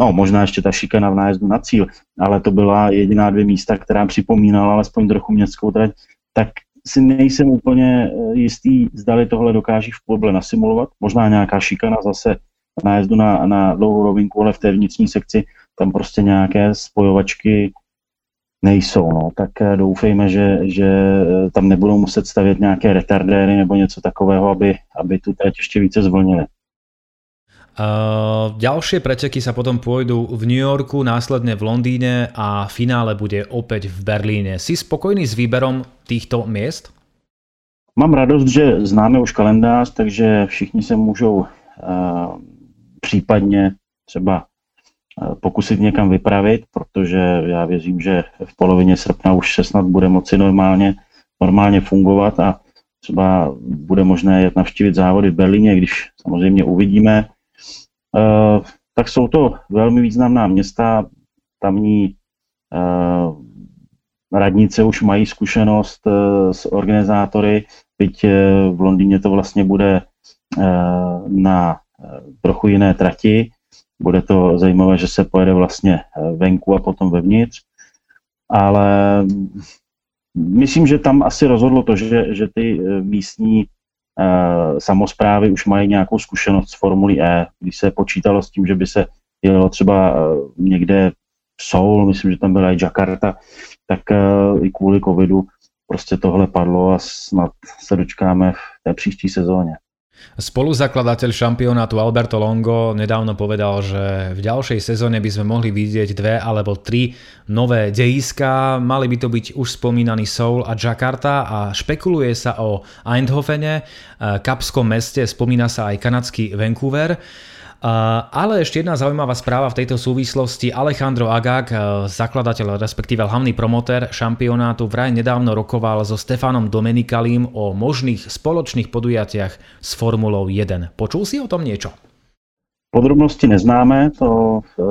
no možná ještě ta šikana v nájezdu na cíl, ale to byla jediná dvě místa, která připomínala alespoň trochu městskou trať, tak si nejsem úplně eh, jistý, zdali tohle dokáží v Pueble nasimulovat. Možná nějaká šikana zase nájezdu na, na dlouhou rovinku, ale v té vnitřní sekci tam prostě nějaké spojovačky nejsou. No. Tak eh, doufejme, že, že eh, tam nebudou muset stavět nějaké retardéry nebo něco takového, aby, aby tu teď ještě více zvlnili. Uh, ďalšie preteky sa potom pôjdu v New Yorku, následne v Londýne a finále bude opäť v Berlíne. Si spokojný s výberom týchto miest? Mám radost, že známe už kalendář, takže všichni se můžou uh, případně třeba pokusit někam vypravit, protože já věřím, že v polovině srpna už se snad bude moci normálně, normálně fungovat a třeba bude možné jet navštívit závody v Berlíně, když samozřejmě uvidíme, Eh, tak jsou to velmi významná města, tamní eh, radnice už mají zkušenost eh, s organizátory, byť v Londýně to vlastně bude na trochu jiné trati. Bude to zajímavé, že se pojede vlastně venku a potom vevnitř. Ale myslím, že tam asi rozhodlo to, že, že ty místní Eh, samozprávy už mají nějakou zkušenost s Formulí E, když se počítalo s tím, že by se jelo třeba eh, někde Seoul, myslím, že tam byla i Jakarta, tak eh, i kvůli covidu prostě tohle padlo a snad se dočkáme v té příští sezóně. Spoluzakladateľ šampionátu Alberto Longo nedávno povedal, že v ďalšej sezóne by sme mohli vidieť dve alebo tri nové dejiska. Mali by to byť už spomínaný Seoul a Jakarta a špekuluje sa o Eindhovene, Kapskom meste, spomína sa aj kanadský Vancouver. Ale ešte jedna zaujímavá správa v tejto súvislosti. Alejandro Agag, e, zakladateľ, respektíve hlavný promotér šampionátu, vraj nedávno rokoval so Stefanom Domenikalím o možných spoločných podujatiach s Formulou 1. Počul si o tom niečo? Podrobnosti neznáme, to e,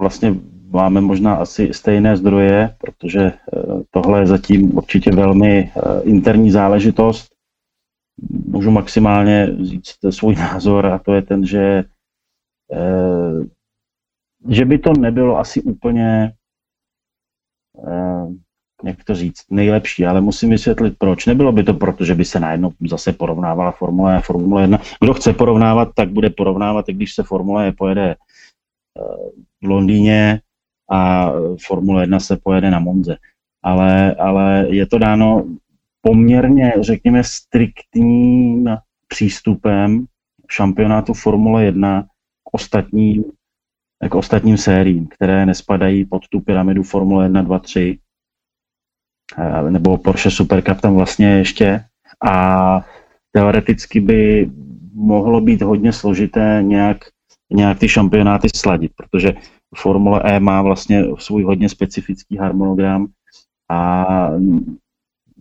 vlastně máme možná asi stejné zdroje, protože e, tohle je zatím určitě velmi interní záležitost. Můžu maximálně říct svůj názor a to je ten, že že by to nebylo asi úplně, eh, jak to říct, nejlepší, ale musím vysvětlit proč. Nebylo by to proto, že by se najednou zase porovnávala Formule a Formule 1. Kdo chce porovnávat, tak bude porovnávat, i když se Formule pojede eh, v Londýně a Formule 1 se pojede na Monze. Ale, ale je to dáno poměrně, řekněme, striktním přístupem šampionátu Formule 1 ostatním, k ostatním sériím, které nespadají pod tu pyramidu Formule 1, 2, 3, nebo Porsche Super Cup tam vlastně ještě. A teoreticky by mohlo být hodně složité nějak, nějak ty šampionáty sladit, protože Formule E má vlastně svůj hodně specifický harmonogram a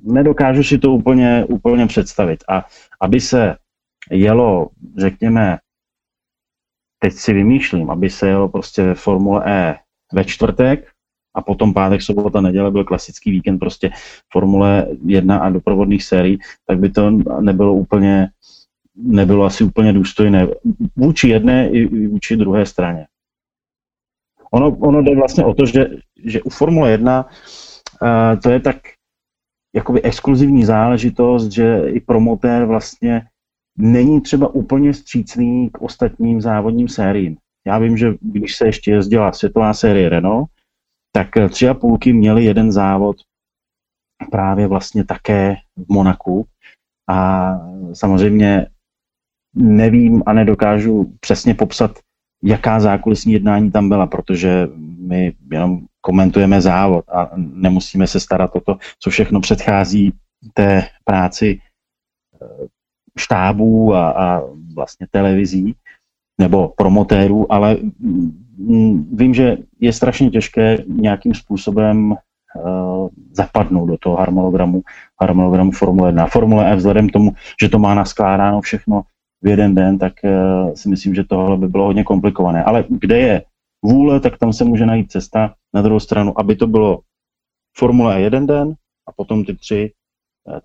nedokážu si to úplně, úplně představit. A aby se jelo, řekněme, teď si vymýšlím, aby se jelo prostě Formule E ve čtvrtek a potom pátek, sobota, neděle byl klasický víkend prostě Formule 1 a doprovodných sérií, tak by to nebylo úplně, nebylo asi úplně důstojné vůči jedné i vůči druhé straně. Ono, ono jde vlastně o to, že, že u Formule 1 uh, to je tak jakoby exkluzivní záležitost, že i promotér vlastně není třeba úplně střícný k ostatním závodním sériím. Já vím, že když se ještě jezdila světová série Renault, tak tři a půlky měli jeden závod právě vlastně také v Monaku a samozřejmě nevím a nedokážu přesně popsat, jaká zákulisní jednání tam byla, protože my jenom komentujeme závod a nemusíme se starat o to, co všechno předchází té práci štábů a, a vlastně televizí nebo promotérů, ale mm, vím, že je strašně těžké nějakým způsobem uh, zapadnout do toho harmonogramu, harmonogramu Formule 1. Formule E vzhledem k tomu, že to má naskládáno všechno v jeden den, tak uh, si myslím, že tohle by bylo hodně komplikované. Ale kde je vůle, tak tam se může najít cesta. Na druhou stranu, aby to bylo Formule E jeden den a potom ty tři, eh,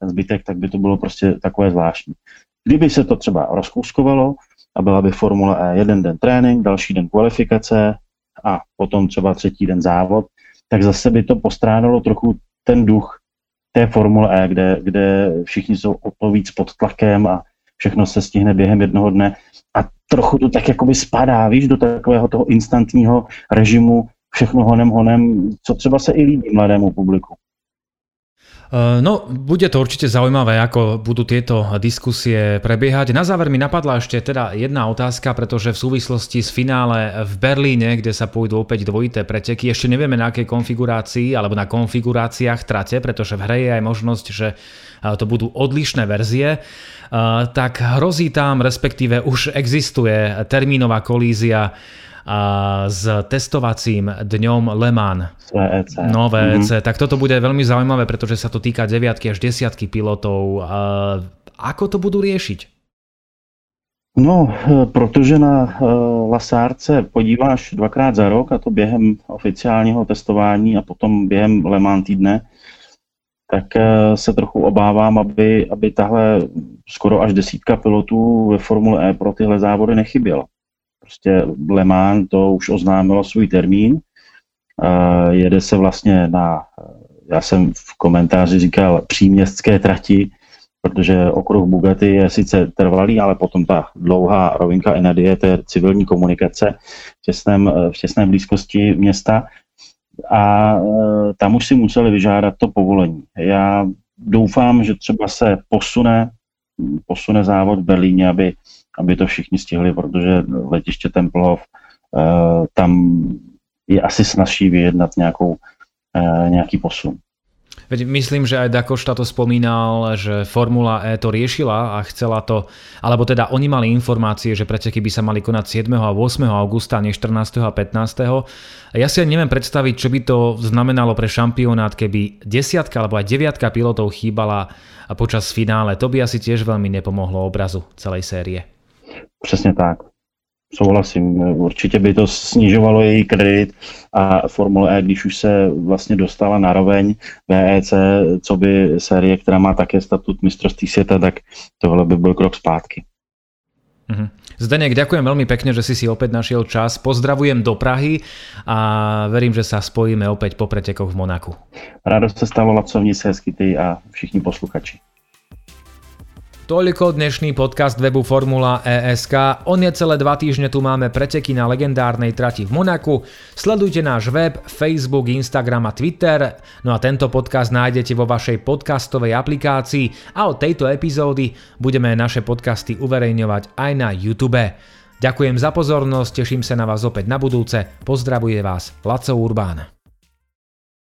ten zbytek, tak by to bylo prostě takové zvláštní. Kdyby se to třeba rozkouskovalo a byla by Formule E jeden den trénink, další den kvalifikace a potom třeba třetí den závod, tak zase by to postrádalo trochu ten duch té Formule E, kde, kde všichni jsou o to víc pod tlakem a všechno se stihne během jednoho dne a trochu to tak jakoby spadá, víš, do takového toho instantního režimu, všechno honem honem, co třeba se i líbí mladému publiku. Eh, no, bude to určite zaujímavé, ako budú tieto diskusie prebiehať. Na záver mi napadla ešte teda jedna otázka, pretože v súvislosti s finále v Berlíne, kde sa pôjdu opäť dvojité preteky, ešte nevieme na akej konfigurácii alebo na konfiguráciách trate, pretože v hre je aj možnosť, že eh, to budú odlišné verzie, eh, tak hrozí tam, respektíve už existuje termínová kolízia s testovacím dňom Le Mans. VEC. No VEC. Mm-hmm. Tak toto bude veľmi zaujímavé, pretože sa to týka deviatky až desiatky pilotov. Ako to budú riešiť? No, protože na Lasárce podíváš dvakrát za rok, a to během oficiálního testování a potom během Le Mans týdne, tak e, se trochu obávám, aby, aby tahle skoro až desítka pilotů ve Formule E pro tyhle závody nechyběla prostě Le Mans to už oznámilo svůj termín. Jede se vlastně na, já jsem v komentáři říkal, příměstské trati, protože okruh Bugatti je sice trvalý, ale potom ta dlouhá rovinka Enadie, to je civilní komunikace v těsném, v těsné blízkosti města a e, tam už si museli vyžádat to povolení. Já doufám, že třeba se posune, posune závod v Berlíně, aby aby to všichni stihli, protože letiště Tempelhof tam je asi snažší vyjednat nějakou, eh, nějaký posun. Veď myslím, že aj Dakošta to spomínal, že Formula E to riešila a chcela to, alebo teda oni mali informácie, že preteky by sa mali konať 7. a 8. augusta, nie 14. a 15. Ja si neviem predstaviť, čo by to znamenalo pre šampionát, keby desiatka alebo aj deviatka pilotov chýbala počas finále. To by asi tiež veľmi nepomohlo obrazu celej série. Přesně tak. Souhlasím. Určitě by to snižovalo její kredit a Formule E, když už se vlastně dostala na roveň VEC, co by série, která má také statut mistrovství světa, tak tohle by byl krok zpátky. Mm-hmm. Zdenek, ďakujem veľmi pekne, že si si opäť našiel čas. Pozdravujem do Prahy a verím, že sa spojíme opäť po pretekoch v Monaku. Radost se stalo, Lacovnice, hezky ty a všichni posluchači. Toľko dnešný podcast webu Formula ESK. O necelé dva týždne tu máme preteky na legendárnej trati v Monaku. Sledujte náš web, Facebook, Instagram a Twitter. No a tento podcast nájdete vo vašej podcastovej aplikácii a od tejto epizódy budeme naše podcasty uverejňovať aj na YouTube. Ďakujem za pozornosť, teším sa na vás opäť na budúce. Pozdravuje vás Laco Urbán.